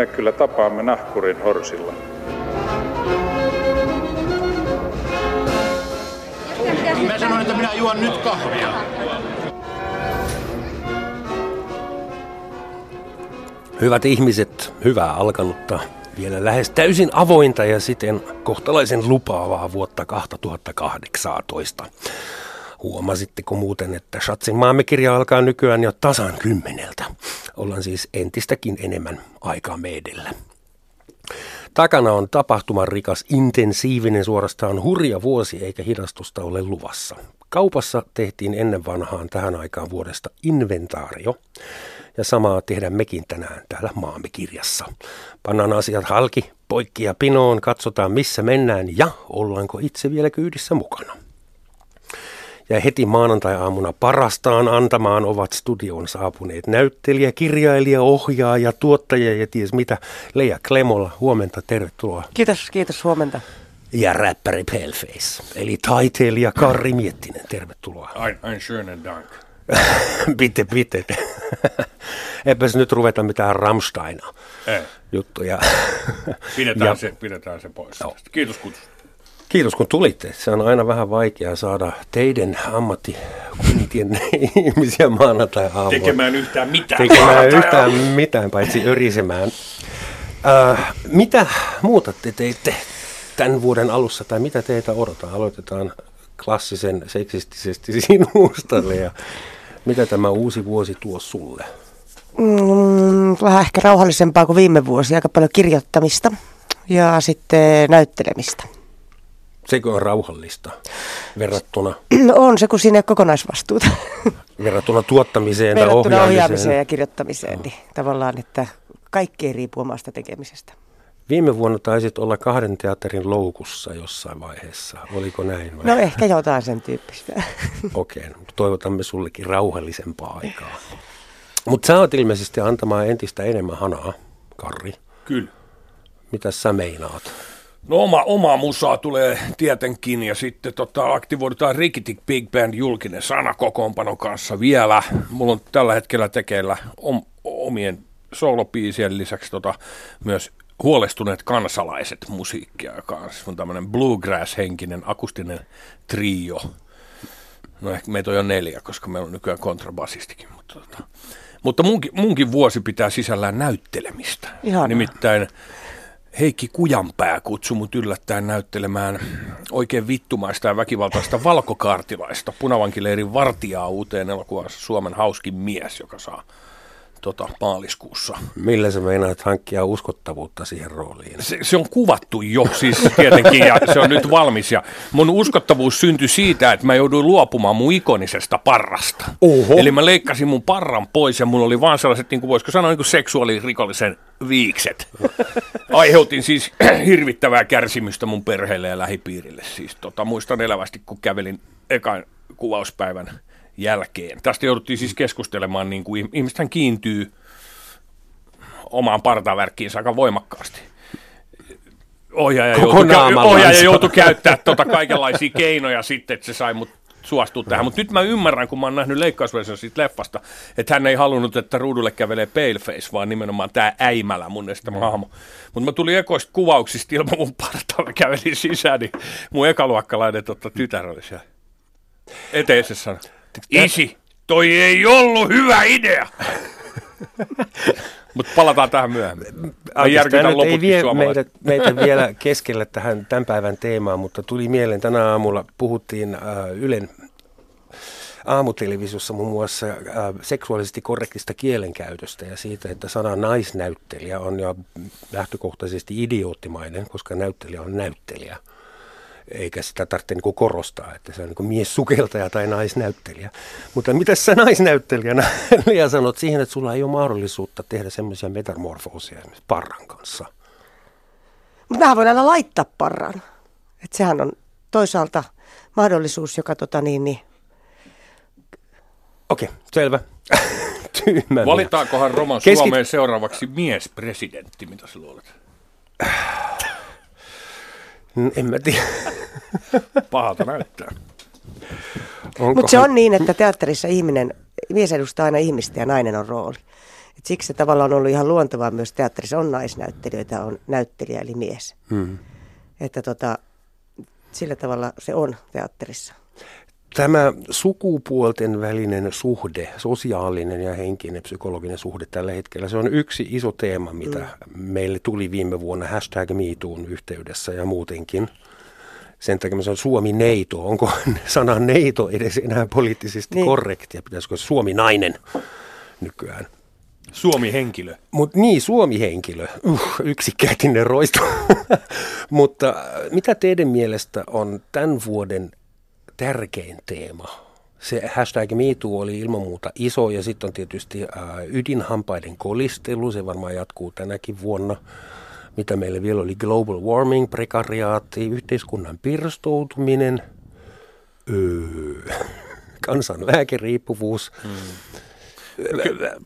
me kyllä tapaamme nahkurin horsilla. Mä sanoin, että minä juon nyt kahvia. Hyvät ihmiset, hyvää alkanutta, vielä lähes täysin avointa ja siten kohtalaisen lupaavaa vuotta 2018. Huomasitteko muuten, että Schatzin maamekirja alkaa nykyään jo tasan kymmeneltä? Ollaan siis entistäkin enemmän aikaa meidellä. Takana on tapahtuman rikas, intensiivinen, suorastaan hurja vuosi eikä hidastusta ole luvassa. Kaupassa tehtiin ennen vanhaan tähän aikaan vuodesta inventaario ja samaa tehdään mekin tänään täällä maamme kirjassa. Pannaan asiat halki, poikki ja pinoon, katsotaan missä mennään ja ollaanko itse vielä kyydissä mukana. Ja heti maanantai-aamuna parastaan antamaan ovat studioon saapuneet näyttelijä, kirjailija, ohjaaja, tuottaja ja ties mitä. Leija Klemolla, huomenta, tervetuloa. Kiitos, kiitos, huomenta. Ja räppäri Paleface, eli taiteilija Karri Miettinen, tervetuloa. Ein, ein schönen Dank. bitte, bitte. Eipäs nyt ruveta mitään Rammsteina Ei. juttuja. Pidetään, Ja- se, pidetään se pois. tästä. Kiitos kutsusta. Kiitos kun tulitte. Se on aina vähän vaikeaa saada teidän ammattikuntien ihmisiä maanantai-aamulla. Tekemään yhtään mitään. tekemään yhtään mitään, paitsi örisemään. Äh, mitä muuta te teitte tämän vuoden alussa, tai mitä teitä odotetaan? Aloitetaan klassisen seksistisesti sinusta, ja mitä tämä uusi vuosi tuo sulle? Mm, vähän ehkä rauhallisempaa kuin viime vuosi, aika paljon kirjoittamista ja sitten näyttelemistä. Sekö on rauhallista verrattuna, On se, kun siinä ei ole kokonaisvastuuta. verrattuna tuottamiseen tai Verrattuna ohjaamiseen ohjaamiseen? ja kirjoittamiseen, niin tavallaan, että kaikki ei riipu omasta tekemisestä. Viime vuonna taisit olla kahden teatterin loukussa jossain vaiheessa. Oliko näin vai? No ehkä jotain sen tyyppistä. Okei, okay, toivotamme sullekin rauhallisempaa aikaa. Mutta sä oot ilmeisesti antamaan entistä enemmän hanaa, Karri. Kyllä. Mitä sä meinaat? No oma, oma musaa tulee tietenkin ja sitten tota, aktivoidutaan Rikitik Big Band julkinen sana kokoonpanon kanssa vielä. Mulla on tällä hetkellä tekeillä om, omien soolopiisien lisäksi tota, myös huolestuneet kansalaiset musiikkia, joka on, siis on tämmöinen bluegrass-henkinen akustinen trio. No ehkä meitä on jo neljä, koska meillä on nykyään kontrabasistikin. Mutta, tota, mutta munkin, munkin vuosi pitää sisällään näyttelemistä. Ihanaa. Nimittäin Heikki Kujanpää kutsui mut yllättäen näyttelemään oikein vittumaista ja väkivaltaista valkokaartilaista punavankileirin vartijaa uuteen elokuvaan Suomen hauskin mies, joka saa tota, maaliskuussa. Millä sä meinaat hankkia uskottavuutta siihen rooliin? Se, se on kuvattu jo siis tietenkin ja se on nyt valmis. Ja mun uskottavuus syntyi siitä, että mä jouduin luopumaan mun ikonisesta parrasta. Oho. Eli mä leikkasin mun parran pois ja mulla oli vaan sellaiset, niin kuin voisiko sanoa, niin kuin seksuaalirikollisen viikset. Aiheutin siis hirvittävää kärsimystä mun perheelle ja lähipiirille. Siis tota, muistan elävästi, kun kävelin ekan kuvauspäivän jälkeen. Tästä jouduttiin siis keskustelemaan, niin kuin ihmistähän kiintyy omaan partavärkkiinsä aika voimakkaasti. Ohjaaja Koko joutui, ohjaaja joutui käyttää tota kaikenlaisia keinoja sitten, että se sai mut suostua tähän. Mutta nyt mä ymmärrän, kun mä oon nähnyt leikkausversion siitä leffasta, että hän ei halunnut, että ruudulle kävelee paleface, vaan nimenomaan tämä äimälä mun estämä hahmo. Mutta mä tulin ekoista kuvauksista ilman mun partaa, mä kävelin sisään, niin mun ekaluokkalainen tota, tytär oli siellä eteisessä isi, toi ei ollut hyvä idea. Mutta palataan tähän myöhemmin. Mä Oikeastaan järkytän nyt ei vie meitä, meitä vielä keskelle tähän tämän päivän teemaan, mutta tuli mieleen tänä aamulla, puhuttiin äh, Ylen aamutelevisiossa muun muassa äh, seksuaalisesti korrektista kielenkäytöstä ja siitä, että sana naisnäyttelijä on jo lähtökohtaisesti idioottimainen, koska näyttelijä on näyttelijä. Eikä sitä tarvitse niin korostaa, että se on niin miessukeltaja tai naisnäyttelijä. Mutta mitä sä naisnäyttelijänä, Lea, sanot siihen, että sulla ei ole mahdollisuutta tehdä semmoisia metamorfoosia esimerkiksi parran kanssa? Mutta mä voin aina laittaa parran. Et sehän on toisaalta mahdollisuus, joka tota niin, niin Okei, selvä. Tyhmä. Valitaankohan Roman Keskit- Suomeen seuraavaksi miespresidentti, mitä sä luulet? En mä tiedä. Pahalta näyttää. Mutta se on niin, että teatterissa ihminen, mies edustaa aina ihmistä ja nainen on rooli. Et siksi se tavallaan on ollut ihan luontevaa myös teatterissa. On naisnäyttelijöitä, on näyttelijä eli mies. Mm. Että tota, sillä tavalla se on teatterissa. Tämä sukupuolten välinen suhde, sosiaalinen ja henkinen psykologinen suhde tällä hetkellä, se on yksi iso teema, mitä mm. meille tuli viime vuonna hashtag MeToon yhteydessä ja muutenkin. Sen takia se on Suomi-neito. Onko sana neito edes enää poliittisesti niin. korrektia? Pitäisikö Suomi-nainen nykyään? Suomi-henkilö. Mut niin, Suomi-henkilö. Uh, yksikkätinen roisto. Mutta äh, mitä teidän mielestä on tämän vuoden tärkein teema? Se hashtag MeToo oli ilman muuta iso ja sitten on tietysti äh, ydinhampaiden kolistelu. Se varmaan jatkuu tänäkin vuonna. Mitä meillä vielä oli? Global warming, prekariaatti, yhteiskunnan pirstoutuminen, öö, kansan lääkeriippuvuus. Hmm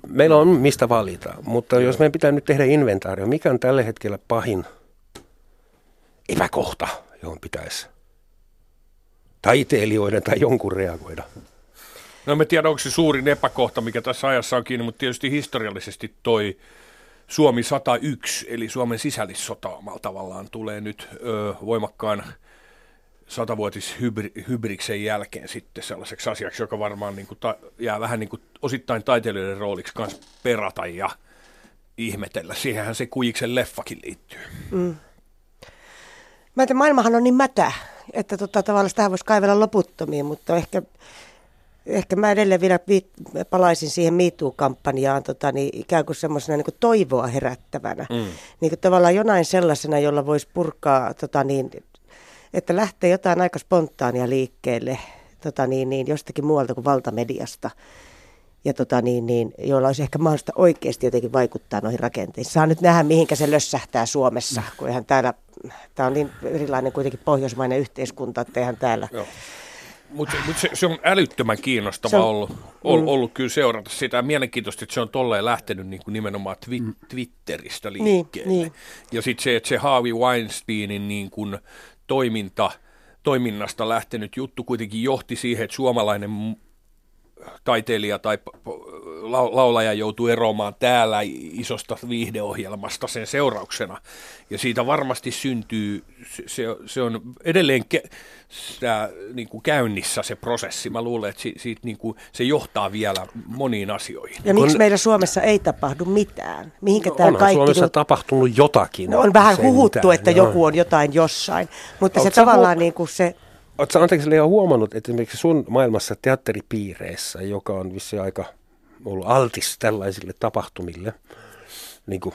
meillä on mistä valita, mutta jos meidän pitää nyt tehdä inventaario, mikä on tällä hetkellä pahin epäkohta, johon pitäisi taiteilijoiden tai jonkun reagoida? No en tiedä, onko se suurin epäkohta, mikä tässä ajassa on kiinni, mutta tietysti historiallisesti toi Suomi 101, eli Suomen sisällissota tavallaan tulee nyt ö, voimakkaan satavuotis hybriksen jälkeen sitten sellaiseksi asiaksi, joka varmaan niin kuin ta- jää vähän niin kuin osittain taiteilijoiden rooliksi kanssa perata ja ihmetellä. Siihenhän se Kujiksen leffakin liittyy. Mm. Mä että maailmahan on niin mätä, että tota, tavallaan sitä voisi kaivella loputtomiin, mutta ehkä, ehkä mä edelleen vielä palaisin siihen MeToo-kampanjaan tota, niin ikään kuin semmoisena niin kuin toivoa herättävänä. Mm. Niin kuin tavallaan jonain sellaisena, jolla voisi purkaa tota, niin, että lähtee jotain aika spontaania liikkeelle tota niin, niin, jostakin muualta kuin valtamediasta, ja tota niin, niin, joilla olisi ehkä mahdollista oikeasti jotenkin vaikuttaa noihin rakenteisiin. Saa nyt nähdä, mihinkä se lössähtää Suomessa, mm. kun eihän täällä, tämä on niin erilainen kuitenkin pohjoismainen yhteiskunta, että eihän täällä... Joo. Mutta mut se, se on älyttömän kiinnostava on, ollut, ollut, mm. ollut kyllä seurata sitä. Mielenkiintoista, että se on tolleen lähtenyt niin kuin nimenomaan twi- mm. Twitteristä liikkeelle. Niin, niin. Ja sitten se, että se Harvey Weinsteinin niin kuin toiminta, toiminnasta lähtenyt juttu kuitenkin johti siihen, että suomalainen taiteilija tai laulaja joutuu eroamaan täällä isosta viihdeohjelmasta sen seurauksena. Ja siitä varmasti syntyy, se, se on edelleen ke, sitä, niin kuin käynnissä se prosessi. Mä luulen, että si, siitä, niin kuin, se johtaa vielä moniin asioihin. Ja miksi meillä Suomessa ei tapahdu mitään? Mihinkä no, tämä kaikki... Suomessa tapahtunut jotakin. No, on vähän sentään, huhuttu, että joo. joku on jotain jossain, mutta Oletko se tavallaan hu- niin kuin se Oletko anteeksi Leo huomannut, että esimerkiksi sun maailmassa teatteripiireissä, joka on vissi aika ollut altis tällaisille tapahtumille, niin kuin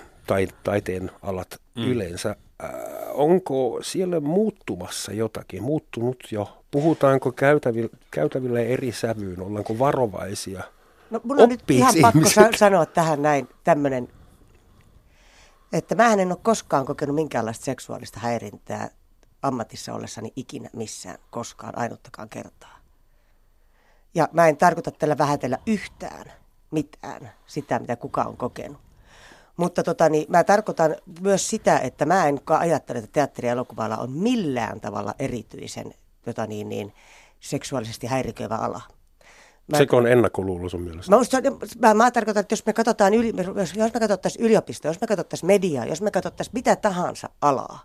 taiteen alat mm. yleensä, äh, onko siellä muuttumassa jotakin, muuttunut jo? Puhutaanko käytäville, käytäville eri sävyyn, ollaanko varovaisia? No mun on nyt ihan pakko sa- sanoa tähän näin tämmöinen, että mä en ole koskaan kokenut minkäänlaista seksuaalista häirintää ammatissa ollessani ikinä missään koskaan ainuttakaan kertaa. Ja mä en tarkoita tällä vähätellä yhtään mitään sitä, mitä kuka on kokenut. Mutta tota, niin, mä tarkoitan myös sitä, että mä en ajattele, että teatteri- ja elokuvalla on millään tavalla erityisen tota, niin, niin, seksuaalisesti häiriköivä ala. Mä, Sekö on ennakkoluulo sun mielestä? Mä, mä, mä tarkoitan, että jos me katsotaan, yli, jos me katsottaisiin yliopistoa, jos me katsottaisiin mediaa, jos me katsottaisiin mitä tahansa alaa,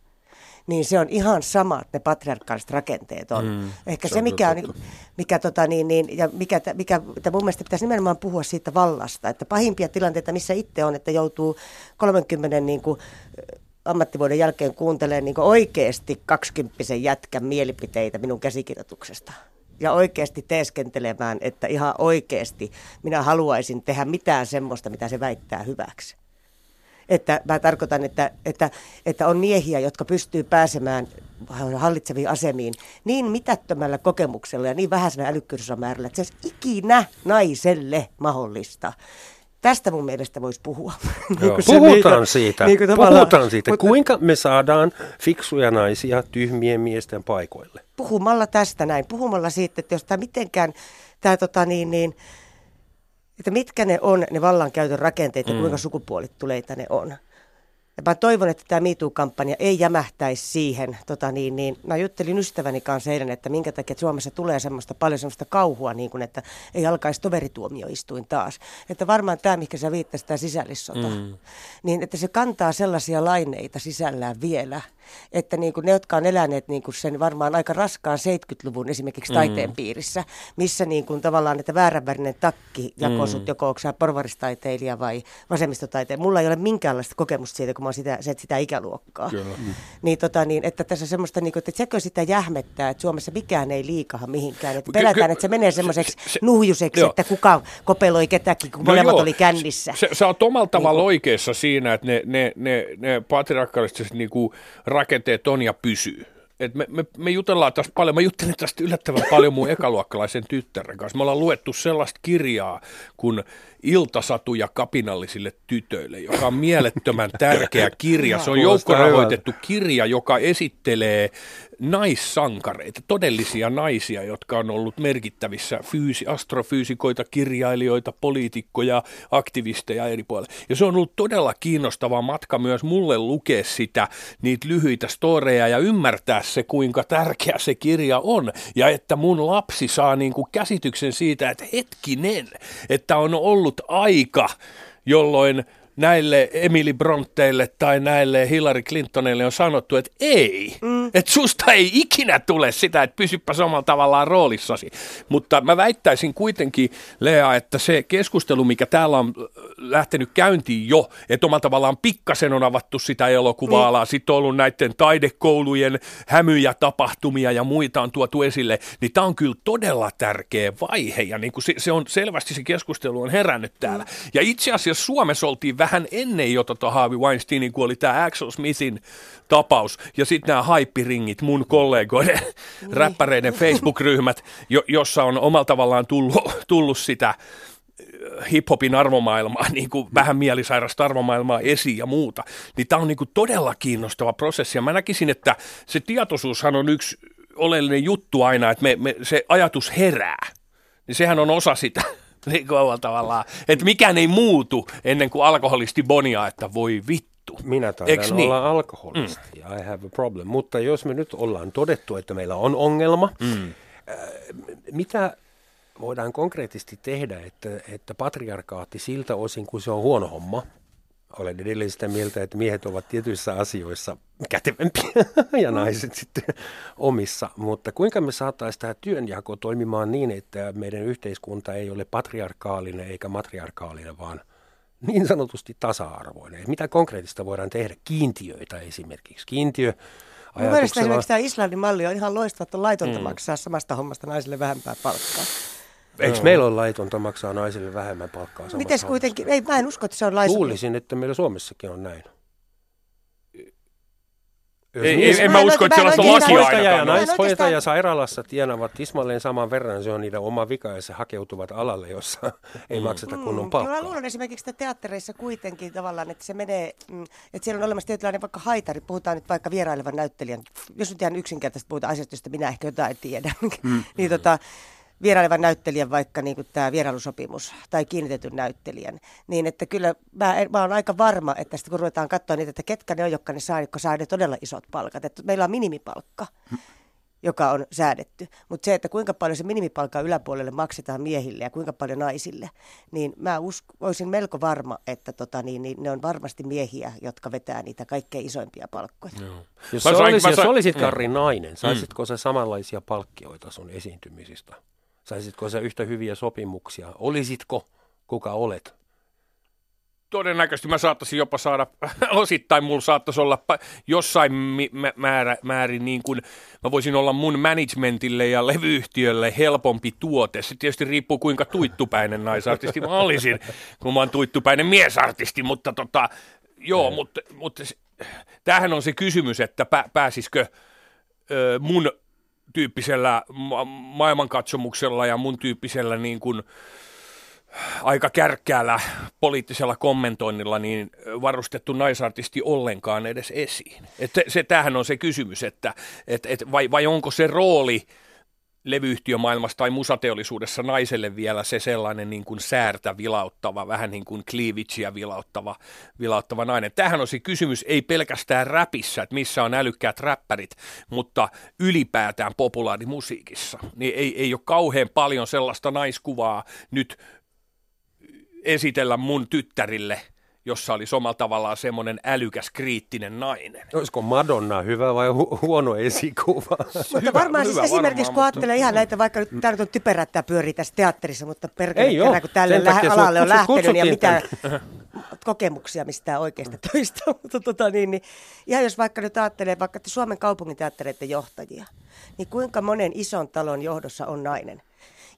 niin se on ihan sama, että ne patriarkaaliset rakenteet on. Mm, Ehkä se, se mikä on, mikä, tota, niin, niin, ja mikä, mikä että mun mielestä pitäisi nimenomaan puhua siitä vallasta, että pahimpia tilanteita, missä itse on, että joutuu 30 niin kuin, ammattivuoden jälkeen kuuntelee niin oikeasti kaksikymppisen jätkän mielipiteitä minun käsikirjoituksesta. Ja oikeasti teeskentelemään, että ihan oikeasti minä haluaisin tehdä mitään semmoista, mitä se väittää hyväksi. Että mä tarkoitan, että, että, että on miehiä, jotka pystyy pääsemään hallitseviin asemiin niin mitättömällä kokemuksella ja niin vähäisellä älykkyysosamäärällä, että se olisi ikinä naiselle mahdollista. Tästä mun mielestä voisi puhua. Niin puhutaan niitä, siitä. Niin puhutaan siitä. Mutta, Kuinka me saadaan fiksuja naisia tyhmien miesten paikoille? Puhumalla tästä näin. Puhumalla siitä, että jos tämä mitenkään, tämä tota niin, niin, että mitkä ne on ne vallankäytön rakenteet ja mm. kuinka sukupuolittuneita ne on. Ja mä toivon, että tämä MeToo-kampanja ei jämähtäisi siihen. Tota niin, niin, mä juttelin ystäväni kanssa eilen, että minkä takia että Suomessa tulee semmoista, paljon semmoista kauhua, niin kuin, että ei alkaisi toverituomioistuin taas. Että varmaan tämä, mikä sä viittasit, tämä sisällissota, mm. niin että se kantaa sellaisia laineita sisällään vielä, että niin kuin ne, jotka on eläneet niin kuin sen varmaan aika raskaan 70-luvun esimerkiksi mm. taiteen mm. piirissä, missä niin kuin tavallaan, että vääränvärinen takki jakoi mm. joko onko porvaristaiteilija vai vasemmistotaiteilija. Mulla ei ole minkäänlaista kokemusta siitä, kun oon sitä, sitä ikäluokkaa. Kyllä. Mm. Niin, tota, niin, että tässä semmoista, niin kuin, että sekö sitä jähmettää, että Suomessa mikään ei liikaha mihinkään. Että pelätään, että se menee semmoiseksi se, se, nuhjuseksi, joo. että kuka kopeloi ketäkin, kun no molemmat joo. oli kännissä. Se, sä oot omalla tavalla niin oikeassa siinä, että ne, ne, ne, ne patriarkaaliset niin rakenteet on ja pysyy. Et me, me, me jutellaan tästä paljon, mä juttelen tästä yllättävän paljon mun ekaluokkalaisen tyttären kanssa. Me ollaan luettu sellaista kirjaa kuin Iltasatuja kapinallisille tytöille, joka on mielettömän tärkeä kirja. Se on joukkorahoitettu kirja, joka esittelee naissankareita, todellisia naisia, jotka on ollut merkittävissä fyysi, astrofyysikoita, kirjailijoita, poliitikkoja, aktivisteja eri puolilla. Ja se on ollut todella kiinnostava matka myös mulle lukea sitä, niitä lyhyitä storeja ja ymmärtää se, kuinka tärkeä se kirja on. Ja että mun lapsi saa niin kuin käsityksen siitä, että hetkinen, että on ollut aika, jolloin näille Emily Bronteille tai näille Hillary Clintonille on sanottu, että ei, mm. että susta ei ikinä tule sitä, että pysyppä samalla tavallaan roolissasi. Mutta mä väittäisin kuitenkin, Lea, että se keskustelu, mikä täällä on lähtenyt käyntiin jo, että omalla tavallaan pikkasen on avattu sitä elokuvaa, mm. sitten on ollut näiden taidekoulujen hämyjä tapahtumia ja muita on tuotu esille, niin tämä on kyllä todella tärkeä vaihe ja niin kuin se, se on selvästi se keskustelu on herännyt täällä. Mm. Ja itse asiassa Suomessa oltiin vähän ennen jo tota Harvey Weinsteinin, kun oli tämä Axel Smithin tapaus. Ja sitten nämä haippiringit, mun kollegoiden, niin. räppäreiden Facebook-ryhmät, jo, jossa on omalla tavallaan tullut, tullut sitä äh, hiphopin arvomaailmaa, niin kuin vähän mielisairasta arvomaailmaa esiin ja muuta, niin tämä on niin kuin todella kiinnostava prosessi. Ja mä näkisin, että se tietoisuushan on yksi oleellinen juttu aina, että me, me, se ajatus herää. Niin sehän on osa sitä niin kuin tavallaan, että mikään ei muutu ennen kuin alkoholisti bonia, että voi vittu. Minä taidan olla niin? alkoholisti, mm. I have a problem. Mutta jos me nyt ollaan todettu, että meillä on ongelma, mm. äh, mitä voidaan konkreettisesti tehdä, että, että patriarkaatti siltä osin, kun se on huono homma, olen edelleen sitä mieltä, että miehet ovat tietyissä asioissa kätevämpiä ja naiset sitten omissa. Mutta kuinka me saataisiin tämä työnjako toimimaan niin, että meidän yhteiskunta ei ole patriarkaalinen eikä matriarkaalinen, vaan niin sanotusti tasa-arvoinen. Mitä konkreettista voidaan tehdä? Kiintiöitä esimerkiksi. Kiintiö Mun mielestä esimerkiksi tämä Islannin malli on ihan loistava, että on laitonta mm. maksaa samasta hommasta naisille vähempää palkkaa. Eikö meillä ole laitonta maksaa naisille vähemmän palkkaa Miten kuitenkin? Ei, mä en usko, että se on laitonta. Luulisin, että meillä Suomessakin on näin. Ei, ei, en mä usko, että sellaista lakia Hoitaja ja naishoitaja sairaalassa tienavat tismalleen saman verran. Se on niiden oma vika ja se hakeutuvat alalle, jossa ei mm. makseta kunnon palkkaa. Mä luulen esimerkiksi että teattereissa kuitenkin tavallaan, että se menee, mm, että siellä on olemassa tietynlainen vaikka haitari. Puhutaan nyt vaikka vierailevan näyttelijän. Jos nyt ihan yksinkertaisesti puhutaan asiasta, josta minä ehkä jotain tiedän. Mm. niin tota, vierailevan näyttelijän vaikka niin kuin tämä vierailusopimus tai kiinnitetyn näyttelijän, niin että kyllä mä, mä olen aika varma, että sitten kun ruvetaan katsoa niitä, että ketkä ne on, jotka ne saa, jotka saa ne todella isot palkat. Että meillä on minimipalkka, joka on säädetty, mutta se, että kuinka paljon se minimipalkka yläpuolelle maksetaan miehille ja kuinka paljon naisille, niin mä usk- olisin melko varma, että tota, niin, niin ne on varmasti miehiä, jotka vetää niitä kaikkein isoimpia palkkoja. Joo. Jos, sä, olisit, jos olisit Karri nainen, saisitko mm. sä samanlaisia palkkioita sun esiintymisistä? Saisitko sä yhtä hyviä sopimuksia? Olisitko kuka olet? Todennäköisesti mä saattaisin jopa saada, osittain mulla saattaisi olla jossain määrä, määrin niin kuin, mä voisin olla mun managementille ja levyyhtiölle helpompi tuote. Se tietysti riippuu kuinka tuittupäinen naisartisti mä olisin, kun mä oon tuittupäinen miesartisti, mutta tota, joo, mutta, mutta tämähän on se kysymys, että pä, pääsisikö ö, mun tyyppisellä ma- maailmankatsomuksella ja mun tyyppisellä niin kuin aika kärkkäällä poliittisella kommentoinnilla niin varustettu naisartisti ollenkaan edes esiin. Et se, tämähän on se kysymys, että et, et, vai, vai onko se rooli levyyhtiömaailmassa tai musateollisuudessa naiselle vielä se sellainen niin kuin säärtä vilauttava, vähän niin kuin cleavageä vilauttava, vilauttava nainen. Tähän on se kysymys ei pelkästään räpissä, että missä on älykkäät räppärit, mutta ylipäätään populaarimusiikissa. Niin ei, ei ole kauhean paljon sellaista naiskuvaa nyt esitellä mun tyttärille – jossa oli omalla tavallaan semmoinen älykäs, kriittinen nainen. Olisiko Madonna hyvä vai hu- huono esikuva? Mutta hyvä, varmaan hyvä, siis esimerkiksi varmaan, kun ajattelee mutta... ihan näitä, vaikka nyt tämä nyt on typerättää pyörii tässä teatterissa, mutta perkele kerran, kun tälle lä- alalle on lähtenyt ja mitä kokemuksia mistään oikeasta toista. mutta tota, niin, niin, ihan jos vaikka nyt ajattelee vaikka Suomen kaupunginteattereiden johtajia, niin kuinka monen ison talon johdossa on nainen?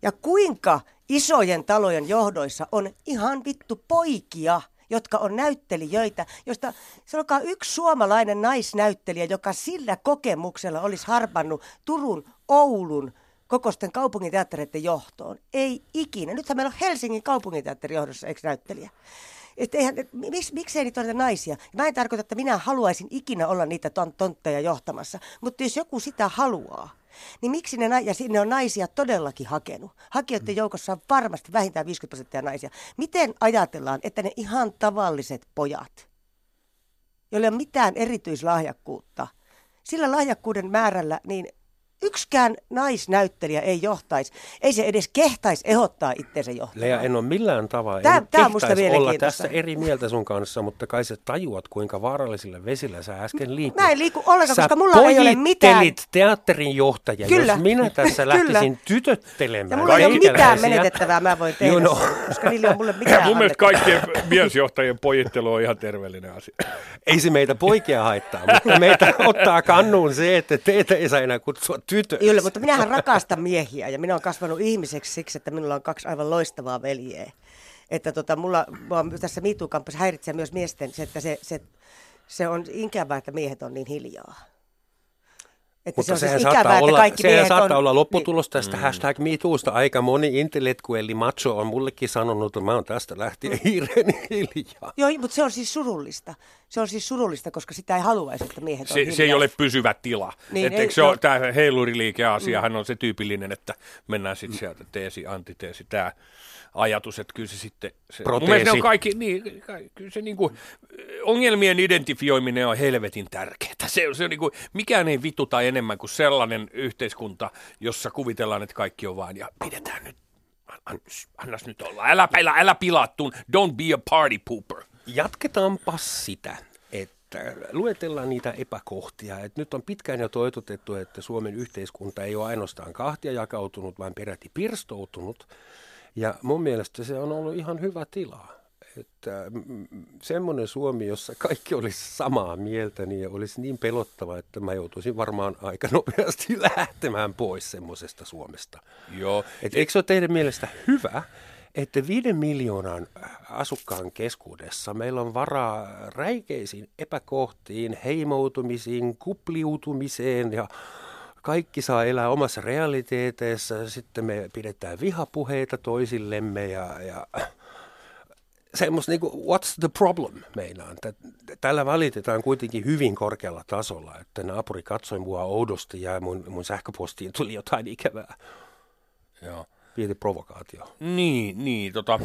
Ja kuinka isojen talojen johdoissa on ihan vittu poikia – jotka on näyttelijöitä, josta se olkaa yksi suomalainen naisnäyttelijä, joka sillä kokemuksella olisi harpannut Turun, Oulun, kokosten kaupunginteattereiden johtoon. Ei ikinä. Nythän meillä on Helsingin kaupunginteatterin johdossa, eikö näyttelijä? Et eihän, et, miksi, miksei niitä ole naisia? Mä en tarkoita, että minä haluaisin ikinä olla niitä tontteja johtamassa, mutta jos joku sitä haluaa, niin miksi ne, ja sinne on naisia todellakin hakenut. Hakijoiden mm. joukossa on varmasti vähintään 50 prosenttia naisia. Miten ajatellaan, että ne ihan tavalliset pojat, joilla ei ole mitään erityislahjakkuutta, sillä lahjakkuuden määrällä, niin yksikään naisnäyttelijä ei johtaisi, ei se edes kehtaisi ehdottaa itseensä johtamaan. Lea, en ole millään tavalla, tämä, en tämä on olla tässä eri mieltä sun kanssa, mutta kai sä tajuat, kuinka vaarallisilla vesillä sä äsken liikut. Mä en liiku ollenkaan, sä koska mulla ei ole mitään. teatterin johtaja, kyllä. jos minä tässä lähtisin tytöttelemään. Ja mulla ei ole mitään menetettävää, mä voin tehdä, no. koska niillä on mulle mitään Mun mielestä kaikkien miesjohtajien pojittelu on ihan terveellinen asia. Ei se meitä poikia haittaa, mutta meitä ottaa kannuun se, että teitä ei saa enää kutsua tytöiksi. Kyllä, mutta minähän rakastan miehiä ja minä olen kasvanut ihmiseksi siksi, että minulla on kaksi aivan loistavaa veljeä. Että tota, mulla, mulla tässä MeToo-kampassa häiritsee myös miesten se, että se, se, se on ikävää, että miehet on niin hiljaa. Että Mutta se on siis ikävää, olla, että kaikki sehän saattaa on, olla lopputulos tästä niin. hashtag MeToosta. Aika moni intellektuelli macho on mullekin sanonut, että mä oon tästä lähtien hirveän hiljaa. Joo, mutta se on siis surullista. Se on siis surullista, koska sitä ei haluaisi, että miehet on se, se ei ole pysyvä tila. Niin, ei, se no, on, tämä heiluriliikeasiahan mm. on se tyypillinen, että mennään sitten sieltä teesi, antiteesi, tämä ajatus, että kyllä se sitten... Se, Proteesi. ne on kaikki, niin, kyllä se niin kuin, ongelmien identifioiminen on helvetin tärkeää. Se, se on niin kuin, mikään ei vituta enemmän kuin sellainen yhteiskunta, jossa kuvitellaan, että kaikki on vain ja pidetään nyt, an, annas nyt olla, älä, älä, älä pilattuun, don't be a party pooper. Jatketaanpa sitä että luetellaan niitä epäkohtia. Että nyt on pitkään jo toitotettu, että Suomen yhteiskunta ei ole ainoastaan kahtia jakautunut, vaan peräti pirstoutunut. Ja mun mielestä se on ollut ihan hyvä tila. Että semmoinen Suomi, jossa kaikki olisi samaa mieltä, niin olisi niin pelottava, että mä joutuisin varmaan aika nopeasti lähtemään pois semmoisesta Suomesta. Joo. Et eikö se ole teidän mielestä hyvä, että viiden miljoonan asukkaan keskuudessa meillä on varaa räikeisiin epäkohtiin, heimoutumisiin, kupliutumiseen ja kaikki saa elää omassa realiteeteissa, sitten me pidetään vihapuheita toisillemme ja, ja semmoista niin kuin, what's the problem meinaan. Tällä valitetaan kuitenkin hyvin korkealla tasolla, että naapuri katsoi mua oudosti ja mun, mun sähköpostiin tuli jotain ikävää. Joo. Pieni provokaatio. Niin, niin, tota,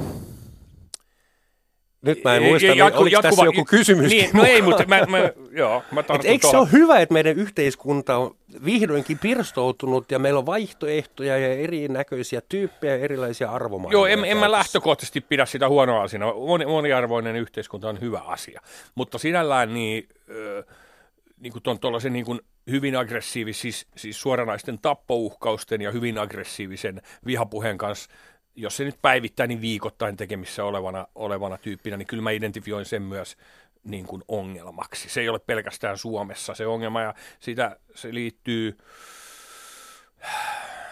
nyt mä en muista, ja, jatku, oliko jatkuva, tässä joku kysymys. Niin, no ei, mutta mä, mä, joo, mä Et Eikö se ole hyvä, että meidän yhteiskunta on vihdoinkin pirstoutunut ja meillä on vaihtoehtoja ja erinäköisiä tyyppejä ja erilaisia arvomaailmoja? Joo, en, en mä lähtökohtaisesti pidä sitä huonoa asiaa. Moni, moniarvoinen yhteiskunta on hyvä asia. Mutta sinällään niin, äh, niin kuin tuollaisen niin kuin hyvin aggressiivisen, siis, siis suoranaisten tappouhkausten ja hyvin aggressiivisen vihapuheen kanssa – jos se nyt päivittäin, niin viikoittain tekemissä olevana, olevana tyyppinä, niin kyllä mä identifioin sen myös niin kuin ongelmaksi. Se ei ole pelkästään Suomessa se ongelma, ja sitä se liittyy,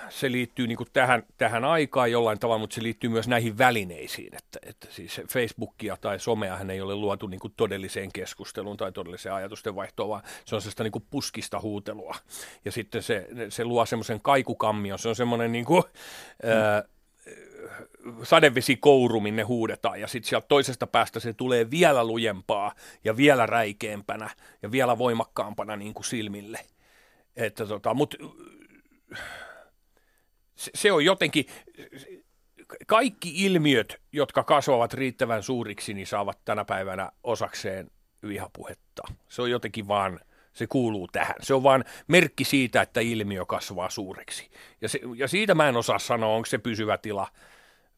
se liittyy niin kuin tähän, tähän aikaan jollain tavalla, mutta se liittyy myös näihin välineisiin, että, että siis Facebookia tai someahan ei ole luotu niin kuin todelliseen keskusteluun tai todelliseen ajatusten vaihtoon, vaan se on sellaista niin kuin puskista huutelua. Ja sitten se, se luo semmoisen kaikukammion, se on semmoinen niin kuin, mm. ää, sadevesikouru, minne huudetaan, ja sitten sieltä toisesta päästä se tulee vielä lujempaa ja vielä räikeämpänä ja vielä voimakkaampana niin kuin silmille. Että tota, mut, se, se on jotenkin, kaikki ilmiöt, jotka kasvavat riittävän suuriksi, niin saavat tänä päivänä osakseen vihapuhetta. Se on jotenkin vaan, se kuuluu tähän. Se on vaan merkki siitä, että ilmiö kasvaa suureksi. Ja, se, ja siitä mä en osaa sanoa, onko se pysyvä tila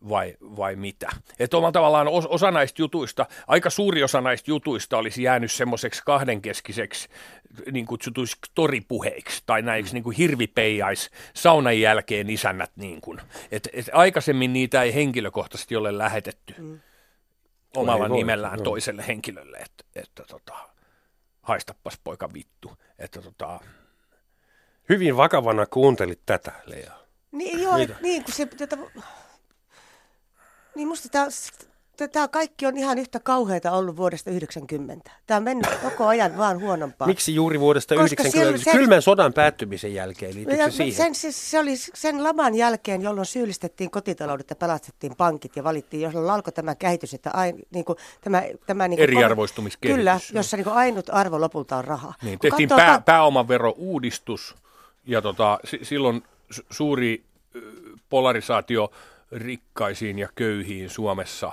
vai, vai mitä. Että omalla tavallaan osa näistä jutuista, aika suuri osa näistä jutuista olisi jäänyt semmoiseksi kahdenkeskiseksi niin kutsutuiksi toripuheiksi tai näiksi niin kuin hirvipeijais saunan jälkeen isännät. Niin kuin. Et, et aikaisemmin niitä ei henkilökohtaisesti ole lähetetty mm. omalla voi, nimellään voi, toiselle henkilölle, että, että tota, haistappas poika vittu. Että, tota... Hyvin vakavana kuuntelit tätä, Lea. Niin, joo, niin kuin se, jota, niin musta tämä, tämä kaikki on ihan yhtä kauheita ollut vuodesta 90. Tämä on mennyt koko ajan vaan huonompaa. Miksi juuri vuodesta Koska 90? Sen, Kylmän sodan päättymisen jälkeen, liittyykö se siihen? Sen, siis, se oli sen laman jälkeen, jolloin syyllistettiin kotitaloudet ja pelastettiin pankit ja valittiin, jos alkoi tämä kehitys, että ain, niin kuin, tämä, tämä niin kuin, Eriarvoistumiskehitys. Kyllä, jossa niin kuin ainut arvo lopulta on raha. Niin, tehtiin katsoo, pää, pääomavero-uudistus ja tota, silloin suuri polarisaatio rikkaisiin ja köyhiin Suomessa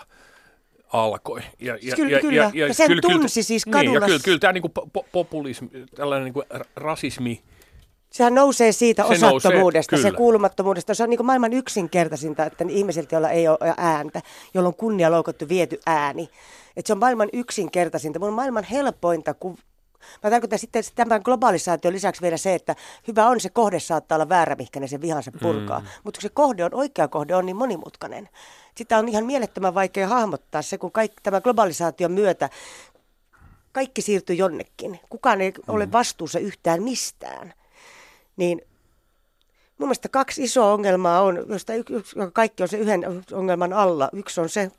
alkoi. Ja, ja, kyllä, ja, kyllä. Ja, ja, ja sen kyllä, tunsi kyllä, siis kadulla. Niin, ja kyllä, kyllä tämä niin po, populismi, tällainen niin kuin rasismi, Sehän nousee siitä se osattomuudesta, nousee, se kuulumattomuudesta. Se on niin maailman yksinkertaisinta, että ihmisiltä, joilla ei ole ääntä, jolla on kunnia loukattu viety ääni. Että se on maailman yksinkertaisinta. Mun on maailman helpointa ku, Mä tarkoitan sitten tämän globalisaation lisäksi vielä se, että hyvä on se kohde saattaa olla väärä, mikä ne sen vihansa purkaa. Mm. Mutta kun se kohde on, oikea kohde on niin monimutkainen. Sitä on ihan mielettömän vaikea hahmottaa se, kun kaikki, tämän globalisaation myötä kaikki siirtyy jonnekin. Kukaan ei mm. ole vastuussa yhtään mistään. Niin mun mielestä kaksi isoa ongelmaa on, josta yksi, kaikki on se yhden ongelman alla. Yksi on se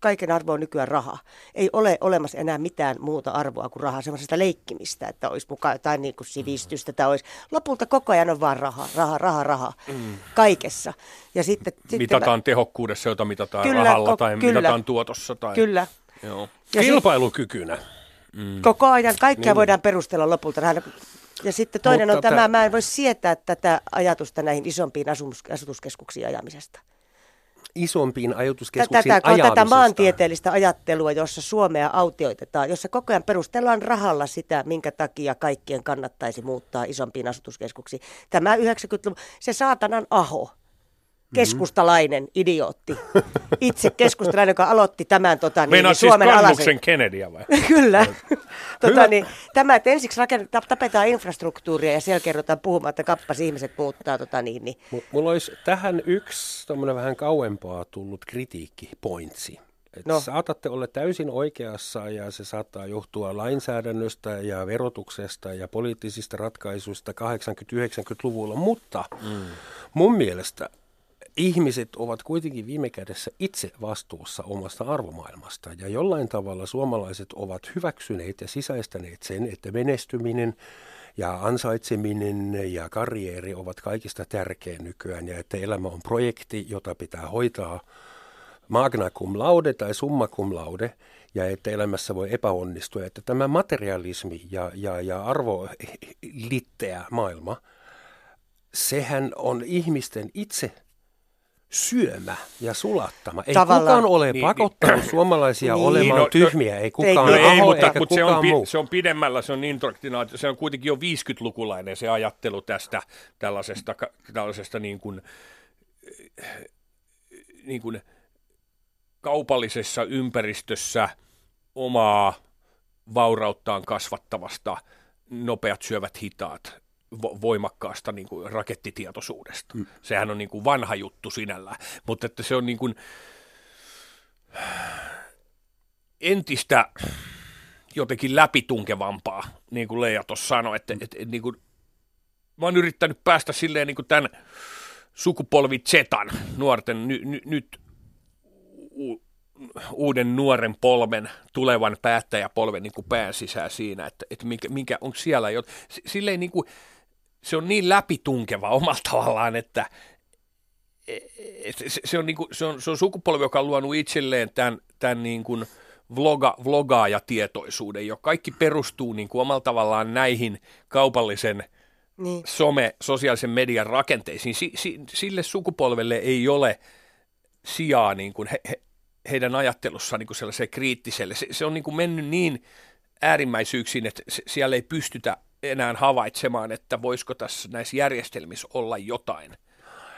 kaiken arvo on nykyään raha. Ei ole olemassa enää mitään muuta arvoa kuin rahaa, semmoisesta leikkimistä, että olisi mukaan jotain niin kuin sivistystä tai olisi. Lopulta koko ajan on vaan raha, raha, raha, raha, mm. kaikessa. Ja sitten, mitataan sitten, tehokkuudessa, jota mitataan kyllä, rahalla tai kyllä, mitataan tuotossa. Tai, kyllä. Joo. Ja Kilpailukykynä. Mm. Koko ajan kaikkea niin. voidaan perustella lopulta Ja sitten toinen Mutta on tämä, mä en voi sietää tätä ajatusta näihin isompiin asutuskeskuksiin ajamisesta isompiin ajatuskeskuksiin tätä, tätä maantieteellistä ajattelua, jossa Suomea autioitetaan, jossa koko ajan perustellaan rahalla sitä, minkä takia kaikkien kannattaisi muuttaa isompiin asutuskeskuksiin. Tämä 90-luvun, se saatanan aho, keskustalainen idiootti. Itse keskustalainen, joka aloitti tämän tota, niin, niin Suomen siis alasen. Kennedyä vai? Kyllä. tota, niin, tämä, että ensiksi rakennetaan, tapetaan infrastruktuuria ja siellä kerrotaan puhumaan, että kappas ihmiset muuttaa. Tota, niin, niin. M- mulla olisi tähän yksi vähän kauempaa tullut kritiikkipointsi. Et no. Saatatte olla täysin oikeassa ja se saattaa johtua lainsäädännöstä ja verotuksesta ja poliittisista ratkaisuista 80-90-luvulla, mutta mm. mun mielestä ihmiset ovat kuitenkin viime kädessä itse vastuussa omasta arvomaailmasta. Ja jollain tavalla suomalaiset ovat hyväksyneet ja sisäistäneet sen, että menestyminen ja ansaitseminen ja karrieri ovat kaikista tärkein nykyään ja että elämä on projekti, jota pitää hoitaa magna cum laude tai summa cum laude ja että elämässä voi epäonnistua. Että tämä materialismi ja, ja, ja arvolitteä maailma, sehän on ihmisten itse syömä ja sulattama. Ei Tavallaan. kukaan ole niin, pakottanut niin, suomalaisia niin, olemaan no, tyhmiä, ei kukaan no, ei, aho mutta, eikä mutta kukaan se on, muu. Se on pidemmällä, se on indoktrinaatio, se on kuitenkin jo 50-lukulainen se ajattelu tästä tällaisesta, tällaisesta niin kuin, niin kuin kaupallisessa ympäristössä omaa vaurauttaan kasvattavasta nopeat syövät hitaat voimakkaasta niin kuin rakettitietoisuudesta. Mm. Sehän on niin kuin vanha juttu sinällä, mutta että se on niin kuin entistä jotenkin läpitunkevampaa, niin kuin Leija tuossa sanoi, että, että, että niin kuin, mä oon yrittänyt päästä silleen niin kuin tämän sukupolvi Zetan nuorten ny, ny, nyt u, uuden nuoren polven, tulevan päättäjäpolven niin kuin pään sisään siinä, että, että mikä, mikä on siellä, jo, silleen niin kuin, se on niin läpitunkeva omalla tavallaan, että se, se, on, niin kuin, se, on, se on sukupolvi, joka on luonut itselleen tämän, tämän niin kuin vloga, vlogaaja-tietoisuuden, jo kaikki perustuu niin kuin omalla tavallaan näihin kaupallisen niin. some, sosiaalisen median rakenteisiin, si, si, sille sukupolvelle ei ole sijaa niin kuin he, he, heidän ajattelussaan niin kuin sellaiselle kriittiselle. Se, se on niin kuin mennyt niin äärimmäisyyksiin, että siellä ei pystytä enää havaitsemaan, että voisiko tässä näissä järjestelmissä olla jotain –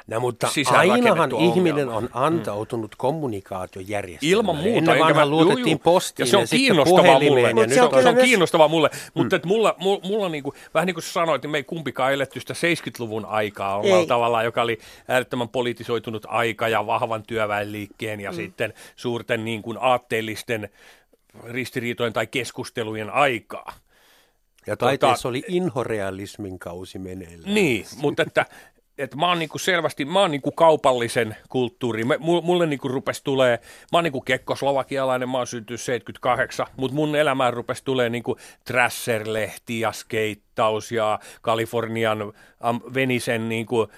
No mutta ainahan ihminen on antautunut mm. kommunikaatiojärjestelmälle. Ilman muuta. Ennen vanhan luotettiin postiin ja se on kiinnostavaa mulle. Ja se, on, se on kiinnostavaa mulle, mm. mutta että mulla, mulla, mulla niin kuin, vähän niin kuin sanoit, niin me ei kumpikaan eletty sitä 70-luvun aikaa omalla tavallaan, joka oli äärettömän politisoitunut aika ja vahvan työväenliikkeen ja mm. sitten suurten niin kuin aatteellisten ristiriitojen tai keskustelujen aikaa. Ja taiteessa tota, oli inhorealismin kausi meneillään. Niin, mutta että että mä oon niinku selvästi, mä oon niinku kaupallisen kulttuurin, mulle niinku rupesi tulee, mä oon niinku kekkoslovakialainen, mä oon syntynyt 78, mutta mun elämään rupesi tulee niinku Trasser-lehti ja skeittaus ja Kalifornian um, Venisen niinku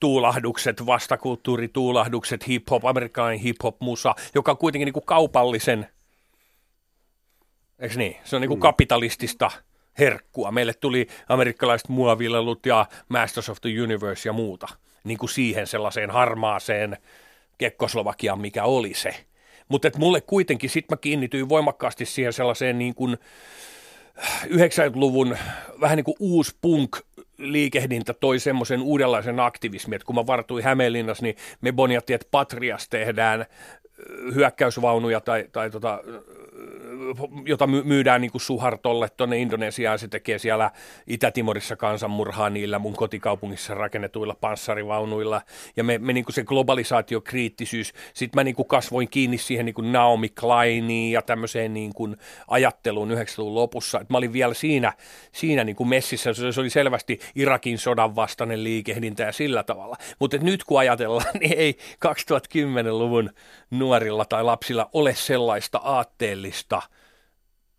tuulahdukset, vastakulttuurituulahdukset, hip-hop, amerikkalainen hip-hop-musa, joka on kuitenkin niinku kaupallisen, eikö niin? Se on niinku mm. kapitalistista herkkua. Meille tuli amerikkalaiset muovilelut ja Masters of the Universe ja muuta, niin kuin siihen sellaiseen harmaaseen Kekkoslovakiaan, mikä oli se. Mutta mulle kuitenkin, sit mä kiinnityin voimakkaasti siihen sellaiseen niin kuin 90-luvun vähän niin kuin uusi punk liikehdintä toi semmoisen uudenlaisen aktivismin, että kun mä vartuin Hämeenlinnassa, niin me boniattiin, että Patrias tehdään hyökkäysvaunuja tai, tai tota, jota myydään niin kuin Suhartolle tuonne Indonesiaan, se tekee siellä Itä-Timorissa kansanmurhaa niillä mun kotikaupungissa rakennetuilla panssarivaunuilla, ja me, me niin kuin se globalisaatiokriittisyys, sitten mä niin kuin kasvoin kiinni siihen niin kuin Naomi Kleiniin ja tämmöiseen niin kuin ajatteluun 90-luvun lopussa, että mä olin vielä siinä, siinä niin kuin messissä, se oli selvästi Irakin sodan vastainen liikehdintä ja sillä tavalla, mutta nyt kun ajatellaan, niin ei 2010-luvun nuorilla tai lapsilla ole sellaista aatteellista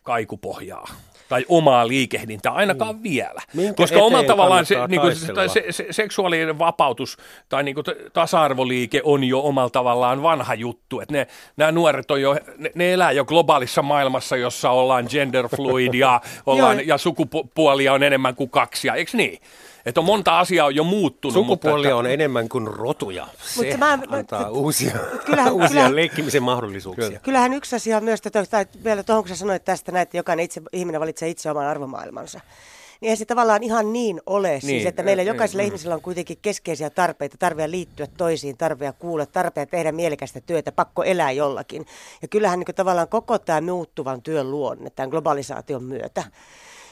kaikupohjaa tai omaa liikehdintää, ainakaan mm. vielä. Minkä Koska omalla tavallaan se, niin kuin, se, se, seksuaalinen vapautus tai niin kuin, tasa-arvoliike on jo omalla tavallaan vanha juttu. Että ne, nämä nuoret on jo, ne, ne elää jo globaalissa maailmassa, jossa ollaan gender fluid ja, ollaan, ja sukupuolia on enemmän kuin kaksi, eikö niin? Että on monta asiaa jo muuttunut. Sukupuolia mutta, on enemmän kuin rotuja. Se mutta mä, antaa mä, uusia, kyllähän, uusia kyllähän, leikkimisen mahdollisuuksia. Kyllä. Kyllähän yksi asia myös, tai vielä tuohon kun sä sanoit tästä, näin, että jokainen itse, ihminen valitsee itse oman arvomaailmansa niin ei se tavallaan ihan niin ole. Siis, niin, siis, että meillä jokaisella niin, ihmisellä on kuitenkin keskeisiä tarpeita, tarvea liittyä toisiin, tarvea kuulla, tarpea tehdä mielekästä työtä, pakko elää jollakin. Ja kyllähän niin tavallaan koko tämä muuttuvan työn luonne tämän globalisaation myötä,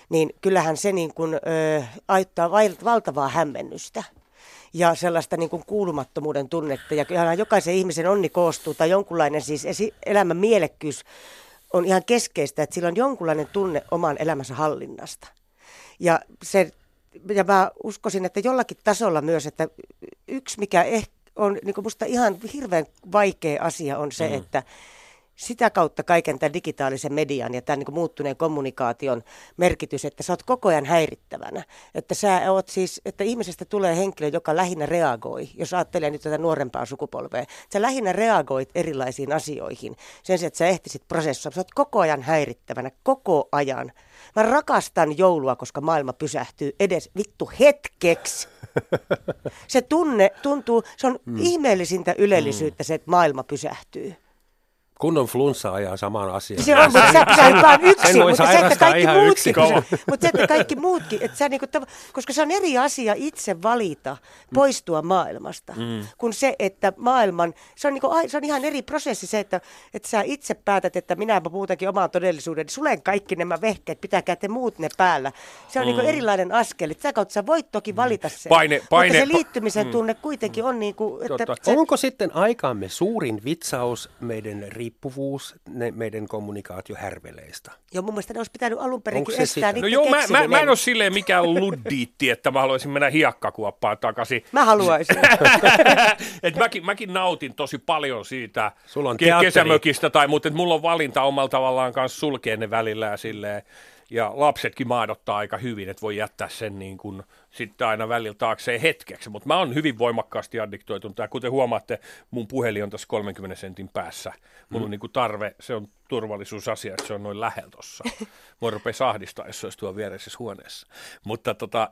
niin kyllähän se niin kuin, ö, aittaa valtavaa hämmennystä ja sellaista niin kuin kuulumattomuuden tunnetta. Ja kyllähän jokaisen ihmisen onni koostuu, tai jonkunlainen siis esi- elämän mielekkyys on ihan keskeistä, että sillä on jonkunlainen tunne oman elämänsä hallinnasta. Ja, se, ja mä uskoisin, että jollakin tasolla myös, että yksi mikä ehkä on niin kuin musta ihan hirveän vaikea asia on se, mm. että sitä kautta kaiken tämän digitaalisen median ja tämän niin muuttuneen kommunikaation merkitys, että sä oot koko ajan häirittävänä. Että sä oot siis, että ihmisestä tulee henkilö, joka lähinnä reagoi, jos ajattelee nyt tätä nuorempaa sukupolvea. Sä lähinnä reagoit erilaisiin asioihin sen sijaan, että sä ehtisit prosessoa. Sä oot koko ajan häirittävänä, koko ajan. Mä rakastan joulua, koska maailma pysähtyy edes vittu hetkeksi. Se tunne tuntuu, se on mm. ihmeellisintä ylellisyyttä se, että maailma pysähtyy. Kunnon flunssa ajaa samaan asiaan. Se on, mutta sä pysähdyt vaan yksin, mutta se, että kaikki muutkin, mutta se, että kaikki muutkin, että sä niinku, koska se on eri asia itse valita poistua maailmasta, mm. kuin se, että maailman, se on, niinku, se on ihan eri prosessi se, että, että sä itse päätät, että minä muutenkin omaan todellisuuden, sulen kaikki nämä vehkeet, pitäkää te muut ne päällä. Se on niinku mm. niinku erilainen askel, että sä kautta sä voit toki mm. valita sen, paine, paine, mutta se liittymisen mm. tunne kuitenkin on niinku, että... Se, Onko sitten aikaamme suurin vitsaus meidän riippuvuus ne, meidän kommunikaatiohärveleistä. Joo, mun mielestä ne olisi pitänyt alun perinkin estää No joo, mä, mä, mä en ole silleen mikään luddiitti, että mä haluaisin mennä hiekkakuoppaan takaisin. Mä haluaisin. et mäkin, mäkin nautin tosi paljon siitä Sulla on ke- kesämökistä, tai, mutta mulla on valinta omalla tavallaan kanssa sulkea ne välillä ja silleen, ja lapsetkin maadottaa aika hyvin, että voi jättää sen niin kuin sitten aina välillä taakseen hetkeksi, mutta mä oon hyvin voimakkaasti addiktoitunut. Ja kuten huomaatte, mun puhelin on tässä 30 sentin päässä. Mulla mm. on niin tarve, se on turvallisuusasia, että se on noin lähellä tuossa. Mua rupeaa ahdistaa, jos se olisi tuo viereisessä huoneessa. Mutta tota...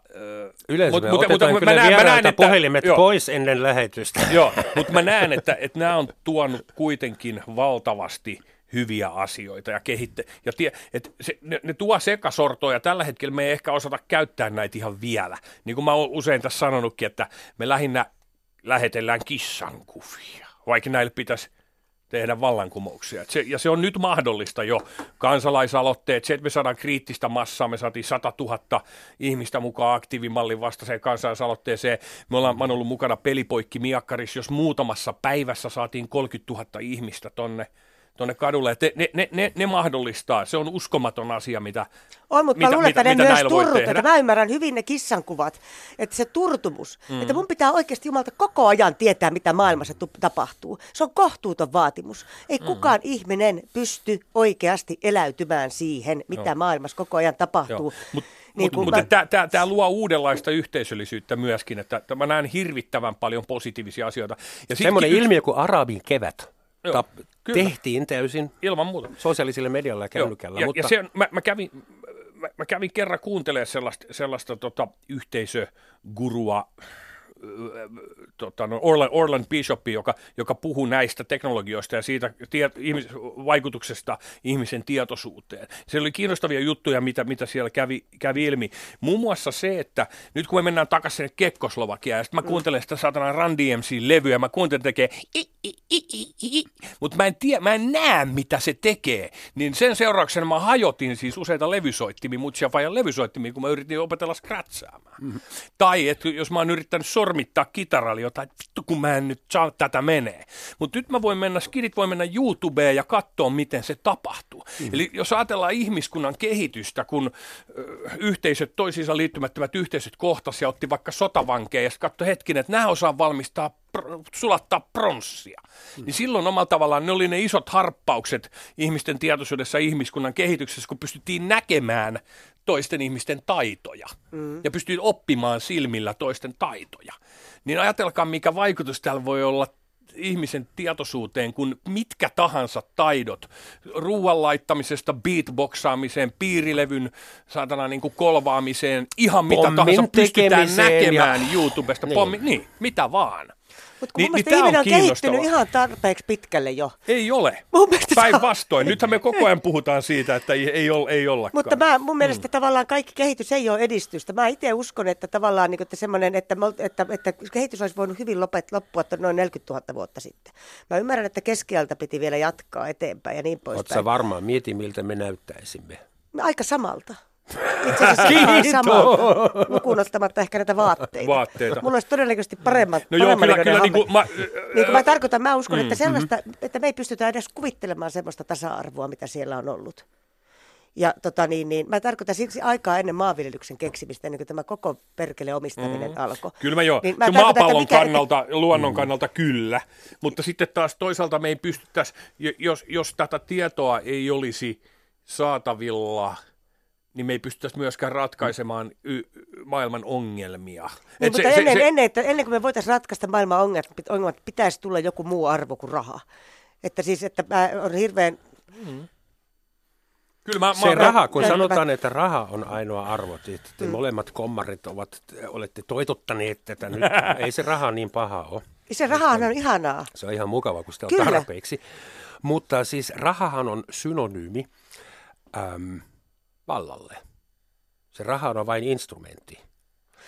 Yleensä mut, me mutta, mutta, kyllä mä näen, mä näen, että, puhelimet joo, pois ennen lähetystä. Joo, mutta mä näen, että, että nämä on tuonut kuitenkin valtavasti – hyviä asioita ja kehitte. Ja tie, et se, ne, ne tuo sekasortoa ja tällä hetkellä me ei ehkä osata käyttää näitä ihan vielä. Niin kuin mä oon usein tässä sanonutkin, että me lähinnä lähetellään kissankuvia, vaikka näille pitäisi tehdä vallankumouksia. Se, ja se on nyt mahdollista jo. Kansalaisaloitteet, se, että me saadaan kriittistä massaa, me saatiin 100 000 ihmistä mukaan aktiivimallin vastaiseen kansalaisaloitteeseen. Me ollaan, mä ollut mukana pelipoikki Miakkaris, jos muutamassa päivässä saatiin 30 000 ihmistä tonne tuonne kadulle. Että ne, ne, ne, ne, mahdollistaa. Se on uskomaton asia, mitä On, mutta mitä, mä luulen, että mitä, ne mitä myös turrutetaan. Mä ymmärrän hyvin ne kissankuvat, että se turtumus, mm. että mun pitää oikeasti Jumalta koko ajan tietää, mitä maailmassa tapahtuu. Se on kohtuuton vaatimus. Ei mm. kukaan ihminen pysty oikeasti eläytymään siihen, mitä Joo. maailmassa koko ajan tapahtuu. Mutta niin mutta mutta mä... tämä luo uudenlaista yhteisöllisyyttä myöskin, että mä näen hirvittävän paljon positiivisia asioita. Ja Semmoinen yksi... ilmiö kuin Arabin kevät. Joo, tap, tehtiin täysin ilman muuta. sosiaalisille medialla ja kännykällä. Ja, mutta... ja se, mä, mä, kävin, mä, mä kävin kerran kuuntelemaan sellaista, sellaista tota, yhteisögurua, tota, no Orland, Orland Bishop, joka, joka puhuu näistä teknologioista ja siitä tie, ihmis, vaikutuksesta ihmisen tietoisuuteen. Se oli kiinnostavia juttuja, mitä, mitä siellä kävi, kävi ilmi. Muun muassa se, että nyt kun me mennään takaisin sinne Kekkoslovakiaan, ja sitten mä mm. kuuntelen sitä satana Run DMC-levyä, mä kuuntelen tekee mutta mä en mä en näe, mitä se tekee. Niin sen seurauksena mä hajotin siis useita levysoittimia, mutsia vajan levysoittimia, kun mä yritin opetella scratchaamaan. Mm. Tai että jos mä oon yrittänyt sor sormittaa kitaralla jotain, vittu kun mä en nyt saa tätä menee. Mutta nyt mä voin mennä, skidit voi mennä YouTubeen ja katsoa, miten se tapahtuu. Mm. Eli jos ajatellaan ihmiskunnan kehitystä, kun ö, yhteisöt, toisiinsa liittymättömät yhteisöt kohtas ja otti vaikka sotavankeja ja katsoi hetkin, että nämä osaa valmistaa sulattaa pronssia. Mm. Niin silloin omalla tavallaan ne oli ne isot harppaukset ihmisten tietoisuudessa ihmiskunnan kehityksessä, kun pystyttiin näkemään toisten ihmisten taitoja mm. ja pystyy oppimaan silmillä toisten taitoja. Niin ajatelkaa, mikä vaikutus täällä voi olla ihmisen tietoisuuteen, kun mitkä tahansa taidot, ruoan laittamisesta beatboxaamiseen, piirilevyn saatana niin kuin kolvaamiseen, ihan mitä Pommin tahansa pystytään näkemään ja... YouTubesta, niin. Pommi, niin, mitä vaan. Mutta kun niin, niin ihminen on kehittynyt ihan tarpeeksi pitkälle jo. Ei ole. Päinvastoin. Nythän me koko ajan puhutaan siitä, että ei, ei, ole, ei ollakaan. Mutta mä, mun mielestä mm. tavallaan kaikki kehitys ei ole edistystä. Mä itse uskon, että tavallaan niin, että semmoinen, että, että, että kehitys olisi voinut hyvin lopet, loppua noin 40 000 vuotta sitten. Mä ymmärrän, että keskialta piti vielä jatkaa eteenpäin ja niin poispäin. Oletko varmaan? Mieti, miltä me näyttäisimme. Aika samalta. Itse asiassa sama, lukuun ottamatta ehkä näitä vaatteita. vaatteita. Mulla olisi todennäköisesti paremmat, no joo, kyllä, kyllä, niin kuin mä, niin kuin mä tarkoitan, mä uskon, mm, että sellaista, mm-hmm. että me ei pystytä edes kuvittelemaan sellaista tasa-arvoa, mitä siellä on ollut. Ja tota niin, niin, mä tarkoitan siksi aikaa ennen maanviljelyksen keksimistä, ennen kuin tämä koko perkele omistaminen mm. alkoi. Kyllä mä jo, niin mä kyllä maapallon mikä, kannalta, että... luonnon mm. kannalta kyllä, mutta sitten taas toisaalta me ei pystyttäisi, jos, jos tätä tietoa ei olisi saatavilla – niin me ei pystyttäisi myöskään ratkaisemaan y- maailman ongelmia. Niin, mutta se, ennen, se, ennen, että, ennen kuin me voitaisiin ratkaista maailman ongelmat, ongelmat, pitäisi tulla joku muu arvo kuin raha. Että siis, että on hirveän... Mm. Kyllä mä, se mä, raha, kun mä, sanotaan, mä, että raha on ainoa arvo, että te mm. molemmat kommarit ovat, olette toitottaneet tätä nyt, ei se raha niin paha ole. Se rahahan on ihanaa. Se on ihan mukava, kun sitä on Kyllä. tarpeeksi. Mutta siis rahahan on synonyymi äm, vallalle. Se raha on vain instrumentti.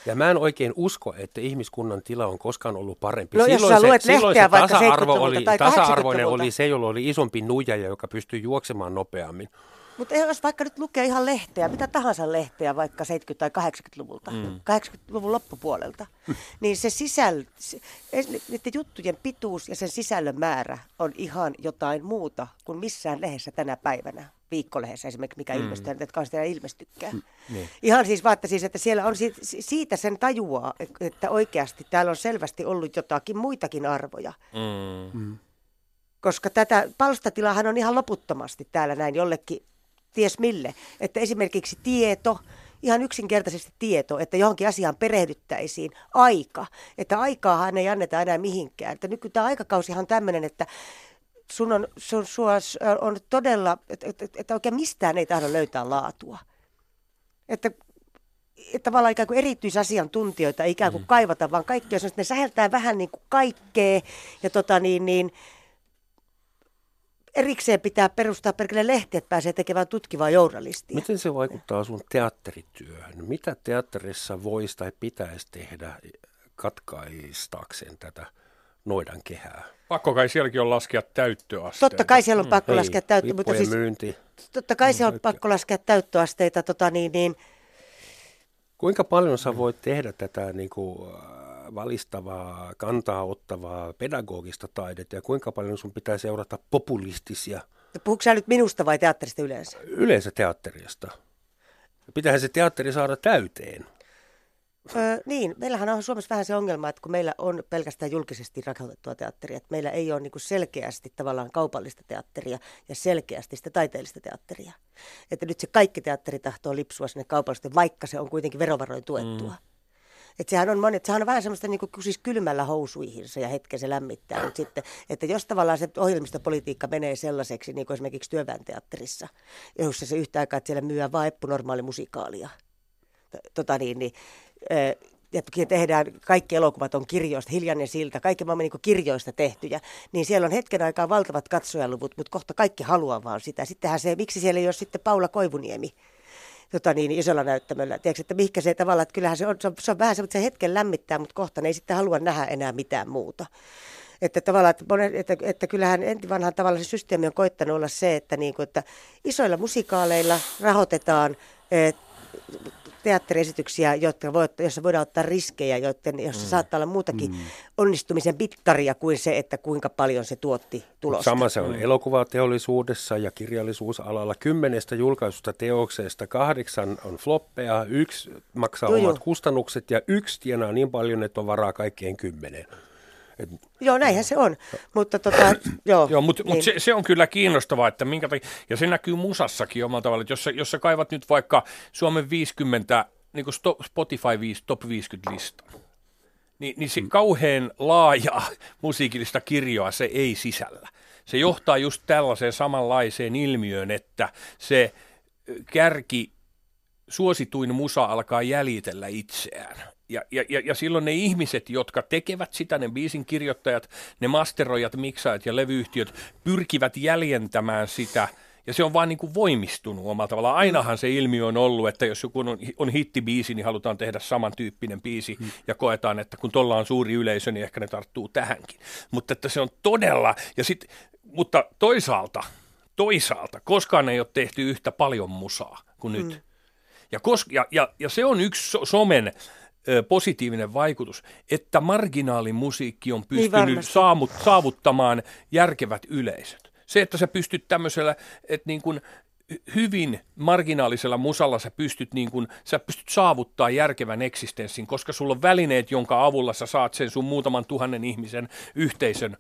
Ja mä en oikein usko, että ihmiskunnan tila on koskaan ollut parempi. No, silloin se, silloin se tasa-arvo oli, tasa-arvoinen oli se, jolla oli isompi nuija, joka pystyi juoksemaan nopeammin. Mutta jos vaikka nyt lukee ihan lehteä, mitä tahansa lehteä, vaikka 70- tai 80-luvulta, mm. 80-luvun loppupuolelta, niin se sisäl, se, niiden juttujen pituus ja sen sisällön määrä on ihan jotain muuta kuin missään lehdessä tänä päivänä viikkolehdessä esimerkiksi, mikä mm. ilmestyy, että sitä ilmestykään. Mm, niin. Ihan siis vaatte siis, että siellä on siitä, siitä sen tajua, että oikeasti täällä on selvästi ollut jotakin muitakin arvoja. Mm. mm. Koska tätä palstatilahan on ihan loputtomasti täällä näin jollekin ties mille. Että esimerkiksi tieto ihan yksinkertaisesti tieto, että johonkin asiaan perehdyttäisiin aika. Että aikaahan ei anneta enää mihinkään. Että nyt tämä aikakausi on tämmöinen, että sun on, sun, sua on todella, että, että, että oikein mistään ei tahdo löytää laatua. Että että tavallaan ikään kuin erityisasiantuntijoita ei ikään kuin mm. kaivata, vaan kaikki on että ne säheltää vähän niin kuin kaikkea ja tota niin, niin erikseen pitää perustaa perkele lehti, että pääsee tekemään tutkivaa journalistia. Miten se vaikuttaa sun teatterityöhön? Mitä teatterissa voisi tai pitäisi tehdä katkaistaakseen tätä noidan kehää? Pakko kai sielläkin on laskea täyttöasteita. Totta kai siellä on pakko mm. laskea täyttöasteita. Mutta siis, myynti. Totta kai siellä on pakko laskea täyttöasteita. Tota niin, niin, Kuinka paljon sä voit tehdä tätä niin kuin, äh, valistavaa, kantaa ottavaa pedagogista taidetta ja kuinka paljon sun pitää seurata populistisia? Puhuuko sä nyt minusta vai teatterista yleensä? Yleensä teatterista. Pitäähän se teatteri saada täyteen. Öö, niin, meillähän on Suomessa vähän se ongelma, että kun meillä on pelkästään julkisesti rahoitettua teatteria, että meillä ei ole niin selkeästi tavallaan kaupallista teatteria ja selkeästi sitä taiteellista teatteria. Että nyt se kaikki teatteri tahtoo lipsua sinne kaupallisesti, vaikka se on kuitenkin verovaroin tuettua. Mm. Että sehän on, moni, että sehän on vähän semmoista niin kuin, siis kylmällä housuihinsa ja hetken se lämmittää. Mutta sitten, että jos tavallaan se ohjelmistopolitiikka menee sellaiseksi, niin kuin esimerkiksi työväenteatterissa, jossa se yhtä aikaa, että siellä myyään vain eppunormaali musikaalia. Tota niin, niin ja tehdään, kaikki elokuvat on kirjoista, Hiljainen silta, kaikki maailman niin kirjoista tehtyjä, niin siellä on hetken aikaa valtavat katsojaluvut, mutta kohta kaikki haluaa vaan sitä. Sittenhän se, miksi siellä ei ole sitten Paula Koivuniemi tota niin, isolla näyttämöllä. Tiedätkö, että mihinkä se tavallaan, että kyllähän se on, se on, se on vähän että se hetken lämmittää, mutta kohta ne ei sitten halua nähdä enää mitään muuta. Että tavallaan, että, monen, että, että kyllähän enti vanhan tavalla se systeemi on koittanut olla se, että, niin kuin, että isoilla musikaaleilla rahoitetaan teatteriesityksiä, jotka voi, joissa voidaan ottaa riskejä, joiden, jossa mm. saattaa olla muutakin mm. onnistumisen mittaria kuin se, että kuinka paljon se tuotti tulosta. Sama se on mm. elokuvateollisuudessa ja kirjallisuusalalla. Kymmenestä julkaisusta teoksesta kahdeksan on floppeja, yksi maksaa joo, omat kustannukset ja yksi tienaa niin paljon, että on varaa kaikkien kymmenen. Et... Joo, näinhän se on. Mutta tota, joo. joo mutta niin. mut se, se, on kyllä kiinnostavaa, että minkä takia, ja se näkyy musassakin omalla tavalla, että jos sä, jos sä kaivat nyt vaikka Suomen 50, niin kuin Spotify 5, top 50 lista, niin, niin se mm. kauhean laaja musiikillista kirjoa se ei sisällä. Se johtaa just tällaiseen samanlaiseen ilmiöön, että se kärki suosituin musa alkaa jäljitellä itseään ja, ja, ja, ja silloin ne ihmiset, jotka tekevät sitä, ne biisin kirjoittajat, ne masteroijat, miksaajat ja levyyhtiöt, pyrkivät jäljentämään sitä, ja se on vaan niin kuin voimistunut omalla tavallaan. Ainahan se ilmiö on ollut, että jos joku on, on hittibiisi, niin halutaan tehdä samantyyppinen biisi, hmm. ja koetaan, että kun tuolla on suuri yleisö, niin ehkä ne tarttuu tähänkin. Mutta että se on todella, ja sit, mutta toisaalta, toisaalta, koskaan ei ole tehty yhtä paljon musaa kuin nyt. Hmm. Ja, kos, ja, ja, ja se on yksi somen positiivinen vaikutus, että marginaalimusiikki on niin pystynyt niin saamut, saavuttamaan järkevät yleisöt. Se, että sä pystyt tämmöisellä, että niin kuin hyvin marginaalisella musalla sä pystyt, niin kuin, sä pystyt saavuttaa järkevän eksistenssin, koska sulla on välineet, jonka avulla sä saat sen sun muutaman tuhannen ihmisen yhteisön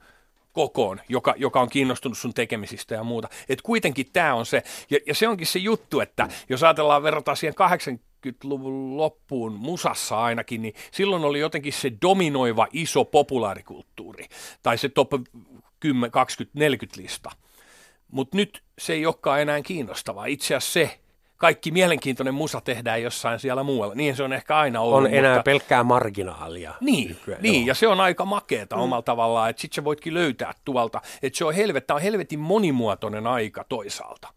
kokoon, joka, joka on kiinnostunut sun tekemisistä ja muuta. Et kuitenkin tämä on se, ja, ja se onkin se juttu, että jos ajatellaan verrataan siihen 80-luvun loppuun musassa ainakin, niin silloin oli jotenkin se dominoiva iso populaarikulttuuri, tai se top 10, 20, 40 lista. Mutta nyt se ei olekaan enää kiinnostavaa. Itse asiassa se, kaikki mielenkiintoinen musa tehdään jossain siellä muualla. Niin se on ehkä aina ollut. On enää mutta... pelkkää marginaalia. Niin, nykyään, niin ja se on aika makeeta mm. omalla tavallaan, että sitten sä voitkin löytää tuolta, että se on, helvet, on helvetin monimuotoinen aika toisaalta.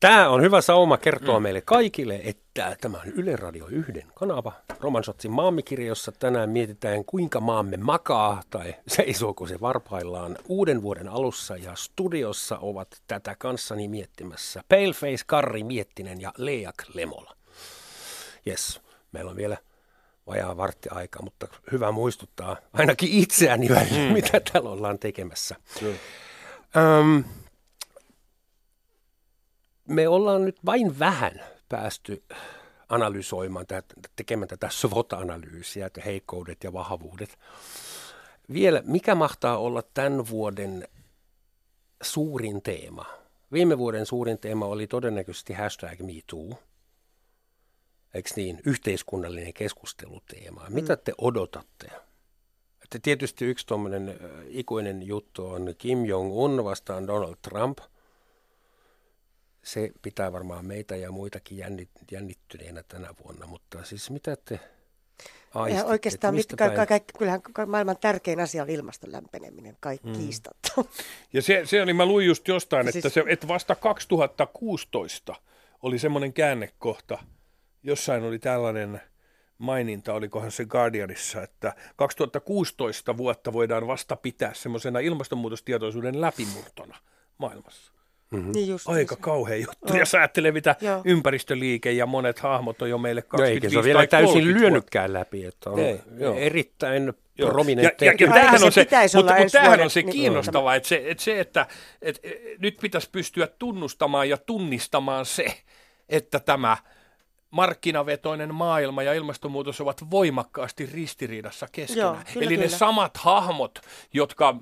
Tämä on hyvä sauma kertoa mm. meille kaikille, että tämä on Yle Radio 1 kanava. Roman Sotsin maamikirjossa tänään mietitään, kuinka maamme makaa tai seisooko se varpaillaan uuden vuoden alussa. Ja studiossa ovat tätä kanssani miettimässä Paleface, Karri Miettinen ja Leak Lemola. Yes, meillä on vielä vajaa vartti aika, mutta hyvä muistuttaa ainakin itseäni välillä, mm. mitä täällä ollaan tekemässä. Mm. Um, me ollaan nyt vain vähän päästy analysoimaan, tekemään tätä SWOT-analyysiä, että heikkoudet ja vahvuudet. Vielä, mikä mahtaa olla tämän vuoden suurin teema? Viime vuoden suurin teema oli todennäköisesti hashtag MeToo. eikö niin, yhteiskunnallinen keskusteluteema. Mitä te odotatte? Että tietysti yksi tuommoinen ikuinen juttu on Kim Jong-un vastaan Donald Trump. Se pitää varmaan meitä ja muitakin jännit, jännittyneenä tänä vuonna, mutta siis mitä te ja oikeastaan mit, ka, ka, ka, kyllähän maailman tärkein asia on ilmaston lämpeneminen, kaikki mm. kiistatta. Ja se, se oli, mä luin just jostain, että, siis... se, että vasta 2016 oli semmoinen käännekohta, jossain oli tällainen maininta, olikohan se Guardianissa, että 2016 vuotta voidaan vasta pitää semmoisena ilmastonmuutostietoisuuden läpimurtona maailmassa. Mm-hmm. Niin just, Aika niin. kauhea juttu. Oh. Ja sä ajattelee, mitä Joo. ympäristöliike ja monet hahmot on jo meille 25 no eikä se ole vielä täysin lyönytkään läpi, että on Ei, erittäin Joo. prominentti. Ja, ja, ja tämähän on se, mutta, mutta tämähän on se niin, kiinnostavaa, että se, että, se, että, että nyt pitäisi pystyä tunnustamaan ja tunnistamaan se, että tämä markkinavetoinen maailma ja ilmastonmuutos ovat voimakkaasti ristiriidassa keskenään. Joo, kyllä, Eli kyllä. ne samat hahmot, jotka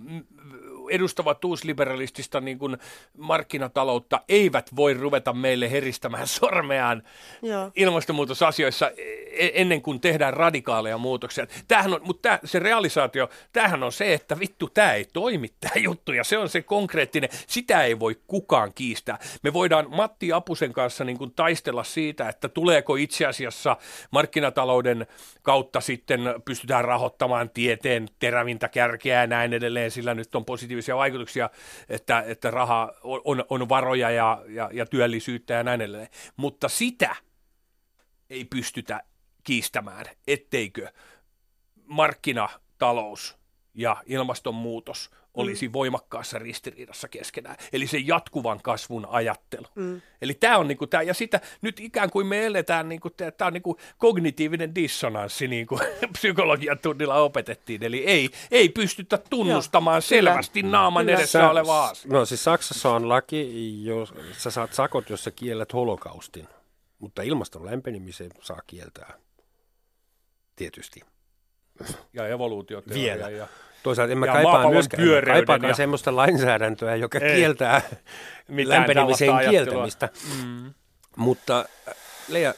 edustavat uusliberalistista niin kuin markkinataloutta, eivät voi ruveta meille heristämään sormeaan Joo. ilmastonmuutosasioissa e-, ennen kuin tehdään radikaaleja muutoksia. Tämähän on, mutta tämä, se realisaatio, tämähän on se, että vittu, tämä ei toimi tämä juttu, ja se on se konkreettinen, sitä ei voi kukaan kiistää. Me voidaan Matti Apusen kanssa niin kuin taistella siitä, että tuleeko itse asiassa markkinatalouden kautta sitten pystytään rahoittamaan tieteen terävintä kärkeä ja näin edelleen, sillä nyt on positiivista positiivisia vaikutuksia, että, että raha on, on varoja ja, ja, ja työllisyyttä ja näin edelleen. Mutta sitä ei pystytä kiistämään, etteikö markkinatalous ja ilmastonmuutos olisi mm. voimakkaassa ristiriidassa keskenään. Eli se jatkuvan kasvun ajattelu. Mm. Eli tämä on niinku tämä, ja sitä nyt ikään kuin me eletään, niinku, tämä on niinku kognitiivinen dissonanssi, niin kuin psykologian tunnilla opetettiin. Eli ei, ei pystytä tunnustamaan Joo, selvästi kyllä. naaman kyllä. edessä olevaa asiaa. No siis Saksassa on laki, jos sä saat sakot, jos sä kiellät holokaustin, mutta ilmaston lämpenemisen saa kieltää. Tietysti. Ja evoluutioteoria. Vielä. Ja Toisaalta en mä kaipaa myöskään kaipaakaan ja... semmoista lainsäädäntöä, joka Ei. kieltää lämpenemisen kieltämistä. Mm. Mutta Leija,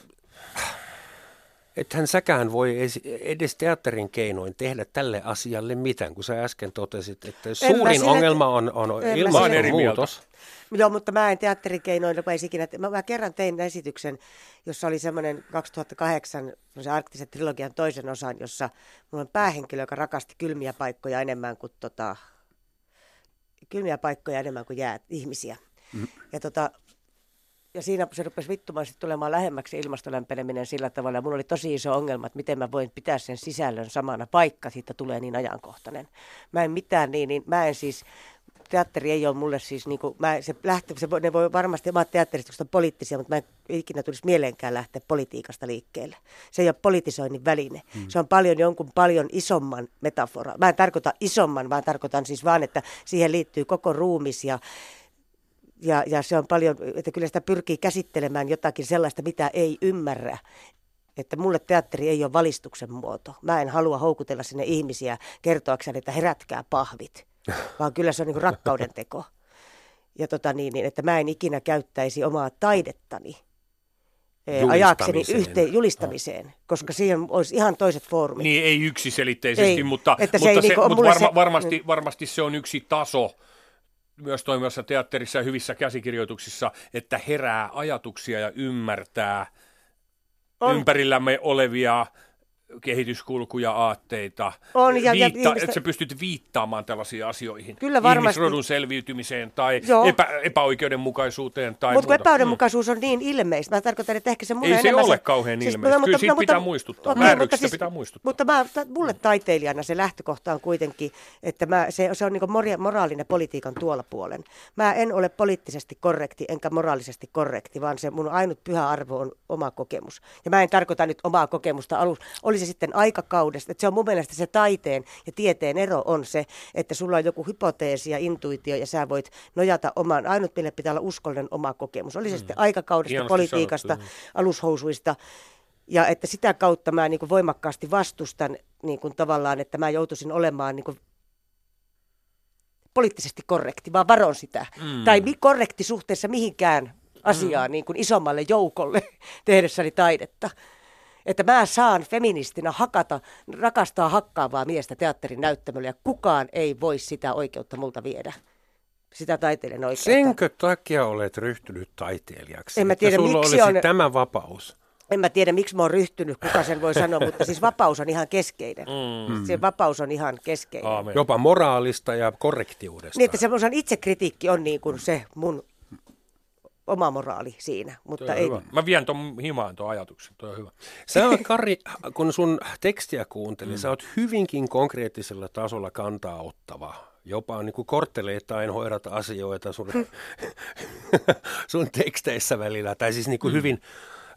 ethän säkään voi edes teatterin keinoin tehdä tälle asialle mitään, kun sä äsken totesit, että suurin ongelma on, on ilmastonmuutos. Joo, mutta mä en teatterikeinoin olisi ikinä. Mä, mä kerran tein esityksen, jossa oli semmoinen 2008 se arktisen trilogian toisen osan, jossa mulla on päähenkilö, joka rakasti kylmiä paikkoja enemmän kuin tota, kylmiä paikkoja enemmän kuin jäät ihmisiä. Mm. Ja tota, ja siinä se rupesi vittumaan tulemaan lähemmäksi ilmastolämpeneminen sillä tavalla. Ja mulla oli tosi iso ongelma, että miten mä voin pitää sen sisällön samana paikka, siitä tulee niin ajankohtainen. Mä en mitään niin, niin mä en siis, teatteri ei ole mulle siis, niin kuin, mä, se lähtee, se, ne voi varmasti omat teatterista poliittisia, mutta mä en ikinä tulisi mieleenkään lähteä politiikasta liikkeelle. Se ei ole politisoinnin väline. Hmm. Se on paljon jonkun paljon isomman metafora. Mä en tarkoita isomman, vaan tarkoitan siis vaan, että siihen liittyy koko ruumis ja ja, ja se on paljon, että kyllä sitä pyrkii käsittelemään jotakin sellaista, mitä ei ymmärrä. Että mulle teatteri ei ole valistuksen muoto. Mä en halua houkutella sinne ihmisiä kertoakseni, että herätkää pahvit, vaan kyllä se on niin rakkauden teko. Ja tota niin, niin, että mä en ikinä käyttäisi omaa taidettani eh, ajakseni yhteen julistamiseen, oh. koska siihen olisi ihan toiset foorumit. Niin, ei yksiselitteisesti, ei, mutta, mutta, se, se, mutta varma, se, varmasti, varmasti se on yksi taso myös toimivassa teatterissa ja hyvissä käsikirjoituksissa, että herää ajatuksia ja ymmärtää on. ympärillämme olevia kehityskulkuja, aatteita, on, ja, viitta, ja ihmistä... että sä pystyt viittaamaan tällaisiin asioihin. Kyllä varmasti. Ihmisrodun selviytymiseen tai epä, epäoikeudenmukaisuuteen tai Mutta epäoikeudenmukaisuus on niin ilmeistä. Mä tarkoitan, että ehkä se mulle Ei se ole se... kauhean siis, ilmeistä. Kyllä siitä no, pitää mutta, muistuttaa. Okay, mutta siis, pitää muistuttaa. Mutta mä, mulle taiteilijana se lähtökohta on kuitenkin, että mä, se, se on niin moraalinen politiikan tuolla puolen. Mä en ole poliittisesti korrekti enkä moraalisesti korrekti, vaan se mun ainut pyhä arvo on oma kokemus. Ja mä en tarkoita nyt omaa kokemusta alus. Oli oli se sitten aikakaudesta. Että se on mun mielestä se taiteen ja tieteen ero on se, että sulla on joku hypoteesi ja intuitio ja sä voit nojata oman, ainut meille pitää olla uskollinen oma kokemus. Oli se mm. sitten aikakaudesta, Hienosti politiikasta, sanottu. alushousuista. Ja että sitä kautta mä niin kuin voimakkaasti vastustan niin kuin tavallaan, että mä joutuisin olemaan niin kuin poliittisesti korrekti, vaan varon sitä. Mm. Tai korrekti suhteessa mihinkään asiaan mm. niin kuin isommalle joukolle tehdessäni taidetta. Että mä saan feministinä hakata, rakastaa hakkaavaa miestä teatterin näyttämöllä ja kukaan ei voi sitä oikeutta multa viedä. Sitä taiteilijan oikeutta. Senkö takia olet ryhtynyt taiteilijaksi? En mä Että tiedä, sulla miksi olisi on- tämä vapaus. En mä tiedä, miksi mä oon ryhtynyt, kuka sen voi sanoa, mutta siis vapaus on ihan keskeinen. Mm. Se vapaus on ihan keskeinen. Aamen. Jopa moraalista ja korrektiudesta. Niin, että semmoisen itsekritiikki on niin kuin se mun oma moraali siinä, mutta Toi ei. hyvä. Mä vien ton himaan tuon ajatuksen, toi on hyvä. Sä oot, Kari, kun sun tekstiä kuuntelin, mm. sä oot hyvinkin konkreettisella tasolla kantaa ottava. Jopa niin kuin kortteleittain hoidat asioita sun, sun teksteissä välillä, tai siis niin kuin mm. hyvin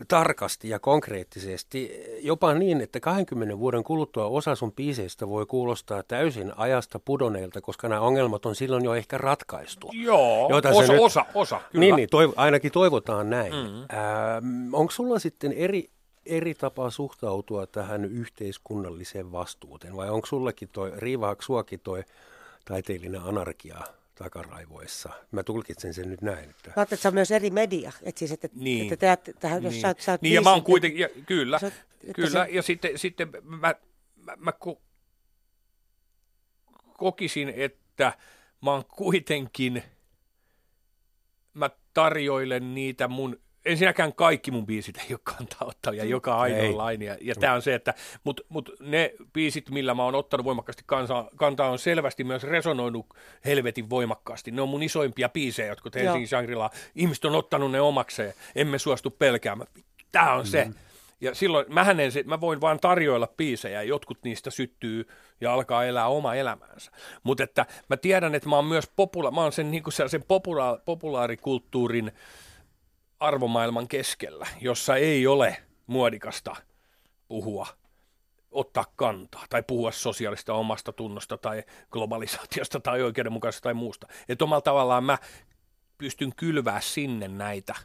tarkasti ja konkreettisesti. Jopa niin, että 20 vuoden kuluttua osa sun biiseistä voi kuulostaa täysin ajasta pudonneelta, koska nämä ongelmat on silloin jo ehkä ratkaistu. Joo, Joita se osa, nyt- osa, osa, kyllä. Niin, niin toiv- ainakin toivotaan näin. Mm. Ähm, onko sulla sitten eri, eri tapa suhtautua tähän yhteiskunnalliseen vastuuteen, vai onko sullekin toi, riivaako suakin toi taiteellinen anarkia takaraivoissa? Mä tulkitsen sen nyt näin. Että... Mä että se on myös eri media. Että siis, että, Niin. että teat, tähän, jos niin. sä, oot- sä oot niin ja mä oon kuitenkin, ja, kyllä, Sä kyllä, se- ja sitten, sitten mä, mä, mä ko, kokisin, että mä oon kuitenkin, mä tarjoilen niitä mun, ensinnäkään kaikki mun biisit ei ole kantaa ottavia, joka ainoa Ja, ja tämä on se, että, mutta mut ne biisit, millä mä oon ottanut voimakkaasti kansaa, kantaa, on selvästi myös resonoinut helvetin voimakkaasti. Ne on mun isoimpia biisejä, jotka. Helsingin Shangri-La. Ihmiset on ottanut ne omakseen, emme suostu pelkäämään. Tämä on se. Ja silloin mähän en, mä voin vaan tarjoilla biisejä ja jotkut niistä syttyy ja alkaa elää oma elämäänsä. Mutta että mä tiedän, että mä oon myös popula- mä oon sen, niin sen popula- populaarikulttuurin arvomaailman keskellä, jossa ei ole muodikasta puhua, ottaa kantaa tai puhua sosiaalista omasta tunnosta tai globalisaatiosta tai oikeudenmukaisesta tai muusta. Että omalla tavallaan mä pystyn kylvää sinne näitä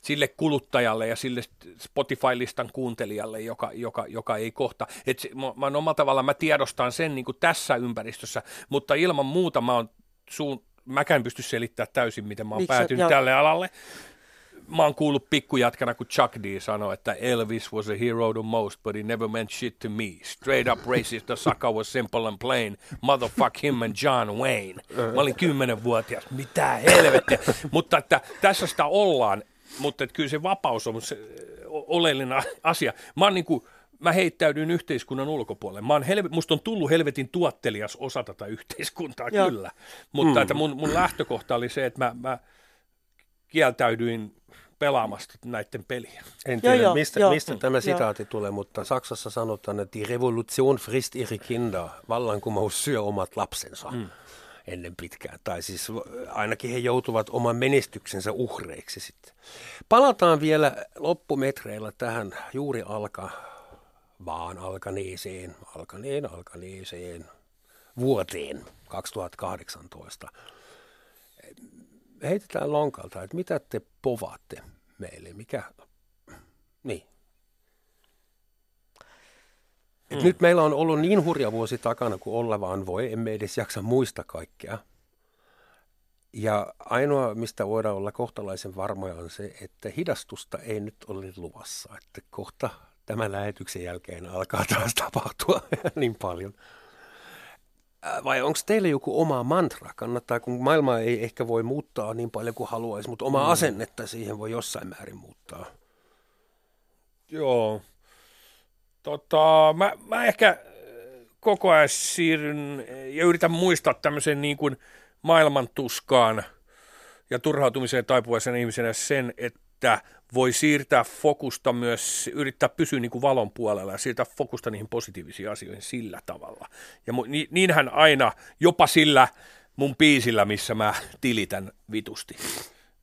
sille kuluttajalle ja sille Spotify-listan kuuntelijalle, joka, joka, joka ei kohta. Et se, mä, mä omalla tavallaan, mä tiedostan sen niin kuin tässä ympäristössä, mutta ilman muuta mä oon suun, mäkään pysty selittämään täysin, miten mä oon Miksi päätynyt tälle alalle. Mä oon kuullut pikkujatkana, kun Chuck D sanoi, että Elvis was a hero the most, but he never meant shit to me. Straight up racist, the sucker was simple and plain. Motherfuck him and John Wayne. Mä olin kymmenenvuotias, mitä helvettiä. mutta että tässä sitä ollaan, mutta että kyllä se vapaus on se oleellinen asia. Mä oon niin kuin, mä heittäydyin yhteiskunnan ulkopuolelle. Mä oon helve, musta on tullut helvetin tuottelias osa tätä yhteiskuntaa, Joo. kyllä. Mutta mm. että mun, mun lähtökohta oli se, että mä, mä kieltäydyin pelaamasta näiden peliä. En tiedä, joo, mistä, joo. mistä tämä Joo. sitaatti tulee, mutta Saksassa sanotaan, että die Revolution frisst ihre Kinder, vallankumous syö omat lapsensa mm. ennen pitkään. Tai siis ainakin he joutuvat oman menestyksensä uhreiksi sitten. Palataan vielä loppumetreillä tähän juuri alka, vaan alkaneeseen, alkaneen, alkaneeseen vuoteen 2018 heitetään lonkalta, että mitä te povaatte meille, mikä, niin. Et mm. Nyt meillä on ollut niin hurja vuosi takana kuin olla vaan voi, emme edes jaksa muista kaikkea. Ja ainoa, mistä voidaan olla kohtalaisen varmoja, on se, että hidastusta ei nyt ole luvassa. Että kohta tämän lähetyksen jälkeen alkaa taas tapahtua niin paljon. Ää, Vai onko teillä joku oma mantra? Kannattaa, kun maailma ei ehkä voi muuttaa niin paljon kuin haluaisi, mutta oma asennetta siihen voi jossain määrin muuttaa. Joo. Tota, mä, mä ehkä äh, koko ajan siirryn äh, ja yritän muistaa tämmöisen niin kuin maailman tuskaan ja turhautumiseen taipuvaisen ihmisenä sen, että voi siirtää fokusta myös, yrittää pysyä niin kuin valon puolella ja siirtää fokusta niihin positiivisiin asioihin sillä tavalla. Ja mu, ni, niinhän aina, jopa sillä mun biisillä, missä mä tilitän vitusti,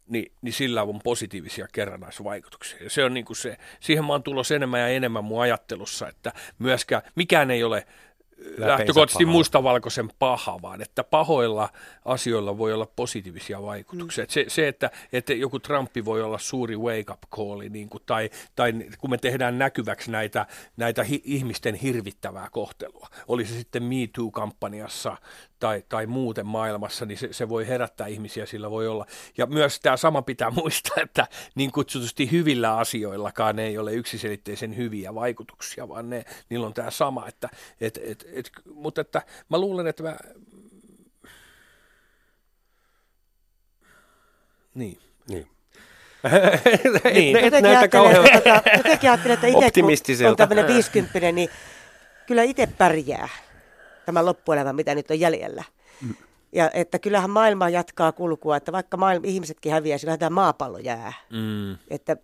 niin, niin sillä on positiivisia kerrannaisvaikutuksia. Ja se on niin kuin se, siihen mä oon tulossa enemmän ja enemmän mun ajattelussa, että myöskään mikään ei ole lähtökohtaisesti mustavalkoisen paha, vaan että pahoilla asioilla voi olla positiivisia vaikutuksia. Mm. Se, se että, että joku Trumpi voi olla suuri wake-up call, niin kuin, tai, tai kun me tehdään näkyväksi näitä, näitä hi, ihmisten hirvittävää kohtelua, oli se sitten Me Too-kampanjassa tai, tai muuten maailmassa, niin se, se voi herättää ihmisiä, sillä voi olla. Ja myös tämä sama pitää muistaa, että niin kutsutusti hyvillä asioillakaan ei ole yksiselitteisen hyviä vaikutuksia, vaan ne, niillä on tämä sama, että et, et, et, mutta että mä luulen, että mä... Niin. Niin. niin. Et, jotenkin, ajattelen, tota, jotenkin ajattelen, että itse kun on tämmöinen 50 niin kyllä itse pärjää tämä loppuelämä, mitä nyt on jäljellä. Mm. Ja että kyllähän maailma jatkaa kulkua, että vaikka maailma, ihmisetkin häviäisi, kyllähän tämä maapallo jää. Mm. Että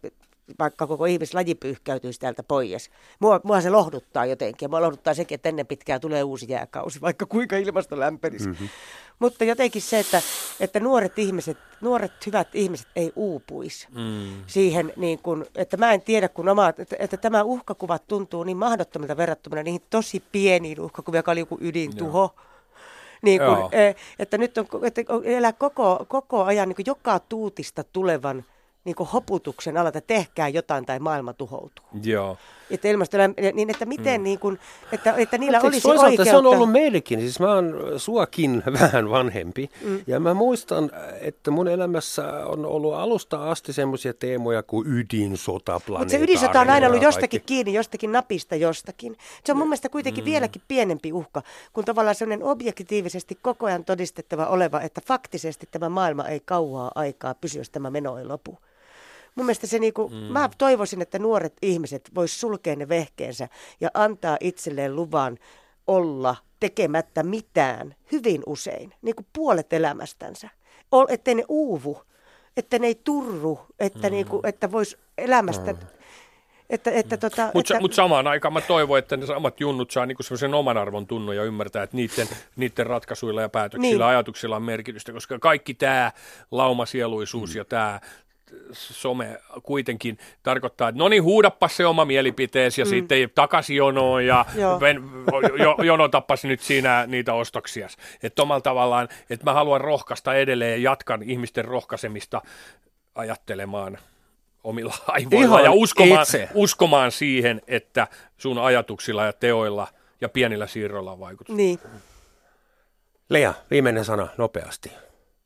vaikka koko ihmislaji pyyhkäytyisi täältä pois. Mua, mua se lohduttaa jotenkin. Mua lohduttaa sekin, että ennen pitkään tulee uusi jääkausi, vaikka kuinka ilmasto lämpenisi. Mm-hmm. Mutta jotenkin se, että, että nuoret ihmiset, nuoret hyvät ihmiset ei uupuisi mm. siihen, niin kun, että mä en tiedä, kun oma, että, että tämä uhkakuvat tuntuu niin mahdottomilta verrattuna niihin tosi pieniin uhkakuviin, joka oli joku ydintuho. Joo. Niin kun, e, että nyt on, että elää koko, koko ajan niin joka tuutista tulevan niin kuin hoputuksen alla, että tehkää jotain tai maailma tuhoutuu. Joo. Että niin että miten mm. niin kuin, että, että niillä Anteeksi, olisi toisaalta oikeutta. se on ollut meillekin, siis mä oon suakin vähän vanhempi mm. ja mä muistan, että mun elämässä on ollut alusta asti semmoisia teemoja kuin ydinsota, Mutta se ydinsota on aina ollut jostakin kaikki. kiinni, jostakin napista jostakin. Se on mun mielestä kuitenkin mm. vieläkin pienempi uhka, kun tavallaan sellainen objektiivisesti koko ajan todistettava oleva, että faktisesti tämä maailma ei kauaa aikaa pysy, jos tämä meno ei lopu mun mielestä se niinku, mm. mä toivoisin, että nuoret ihmiset vois sulkea ne vehkeensä ja antaa itselleen luvan olla tekemättä mitään hyvin usein, niin kuin puolet elämästänsä. Että ne uuvu, että ne ei turru, että, mm. niinku, että vois elämästä... Mm. Että, että, tota, Mutta että... mut samaan aikaan mä toivon, että ne samat junnut saa niinku sellaisen oman arvon tunnon ja ymmärtää, että niiden, niiden ratkaisuilla ja päätöksillä niin. ajatuksilla on merkitystä, koska kaikki tämä laumasieluisuus mm. ja tämä some kuitenkin tarkoittaa, että no niin, huudappa se oma mielipiteesi ja mm. sitten takaisin jonoon ja ven, jo, jonotappas nyt siinä niitä ostoksia. Että omalla tavallaan, että mä haluan rohkaista edelleen ja jatkan ihmisten rohkaisemista ajattelemaan omilla aivoilla Ihan ja uskomaan, itse. uskomaan siihen, että sun ajatuksilla ja teoilla ja pienillä siirroilla on vaikutus. Niin. Lea, viimeinen sana nopeasti.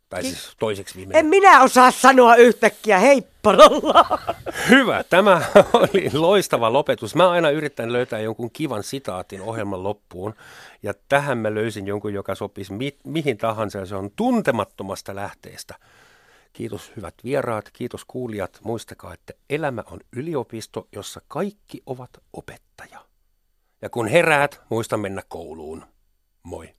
Tai siis toiseksi viimeinen. En minä osaa sanoa yhtäkkiä heipparalla. Hyvä, tämä oli loistava lopetus. Mä aina yritän löytää jonkun kivan sitaatin ohjelman loppuun. Ja tähän mä löysin jonkun, joka sopisi mi- mihin tahansa ja se on tuntemattomasta lähteestä. Kiitos hyvät vieraat, kiitos kuulijat. Muistakaa, että elämä on yliopisto, jossa kaikki ovat opettaja. Ja kun heräät, muista mennä kouluun. Moi.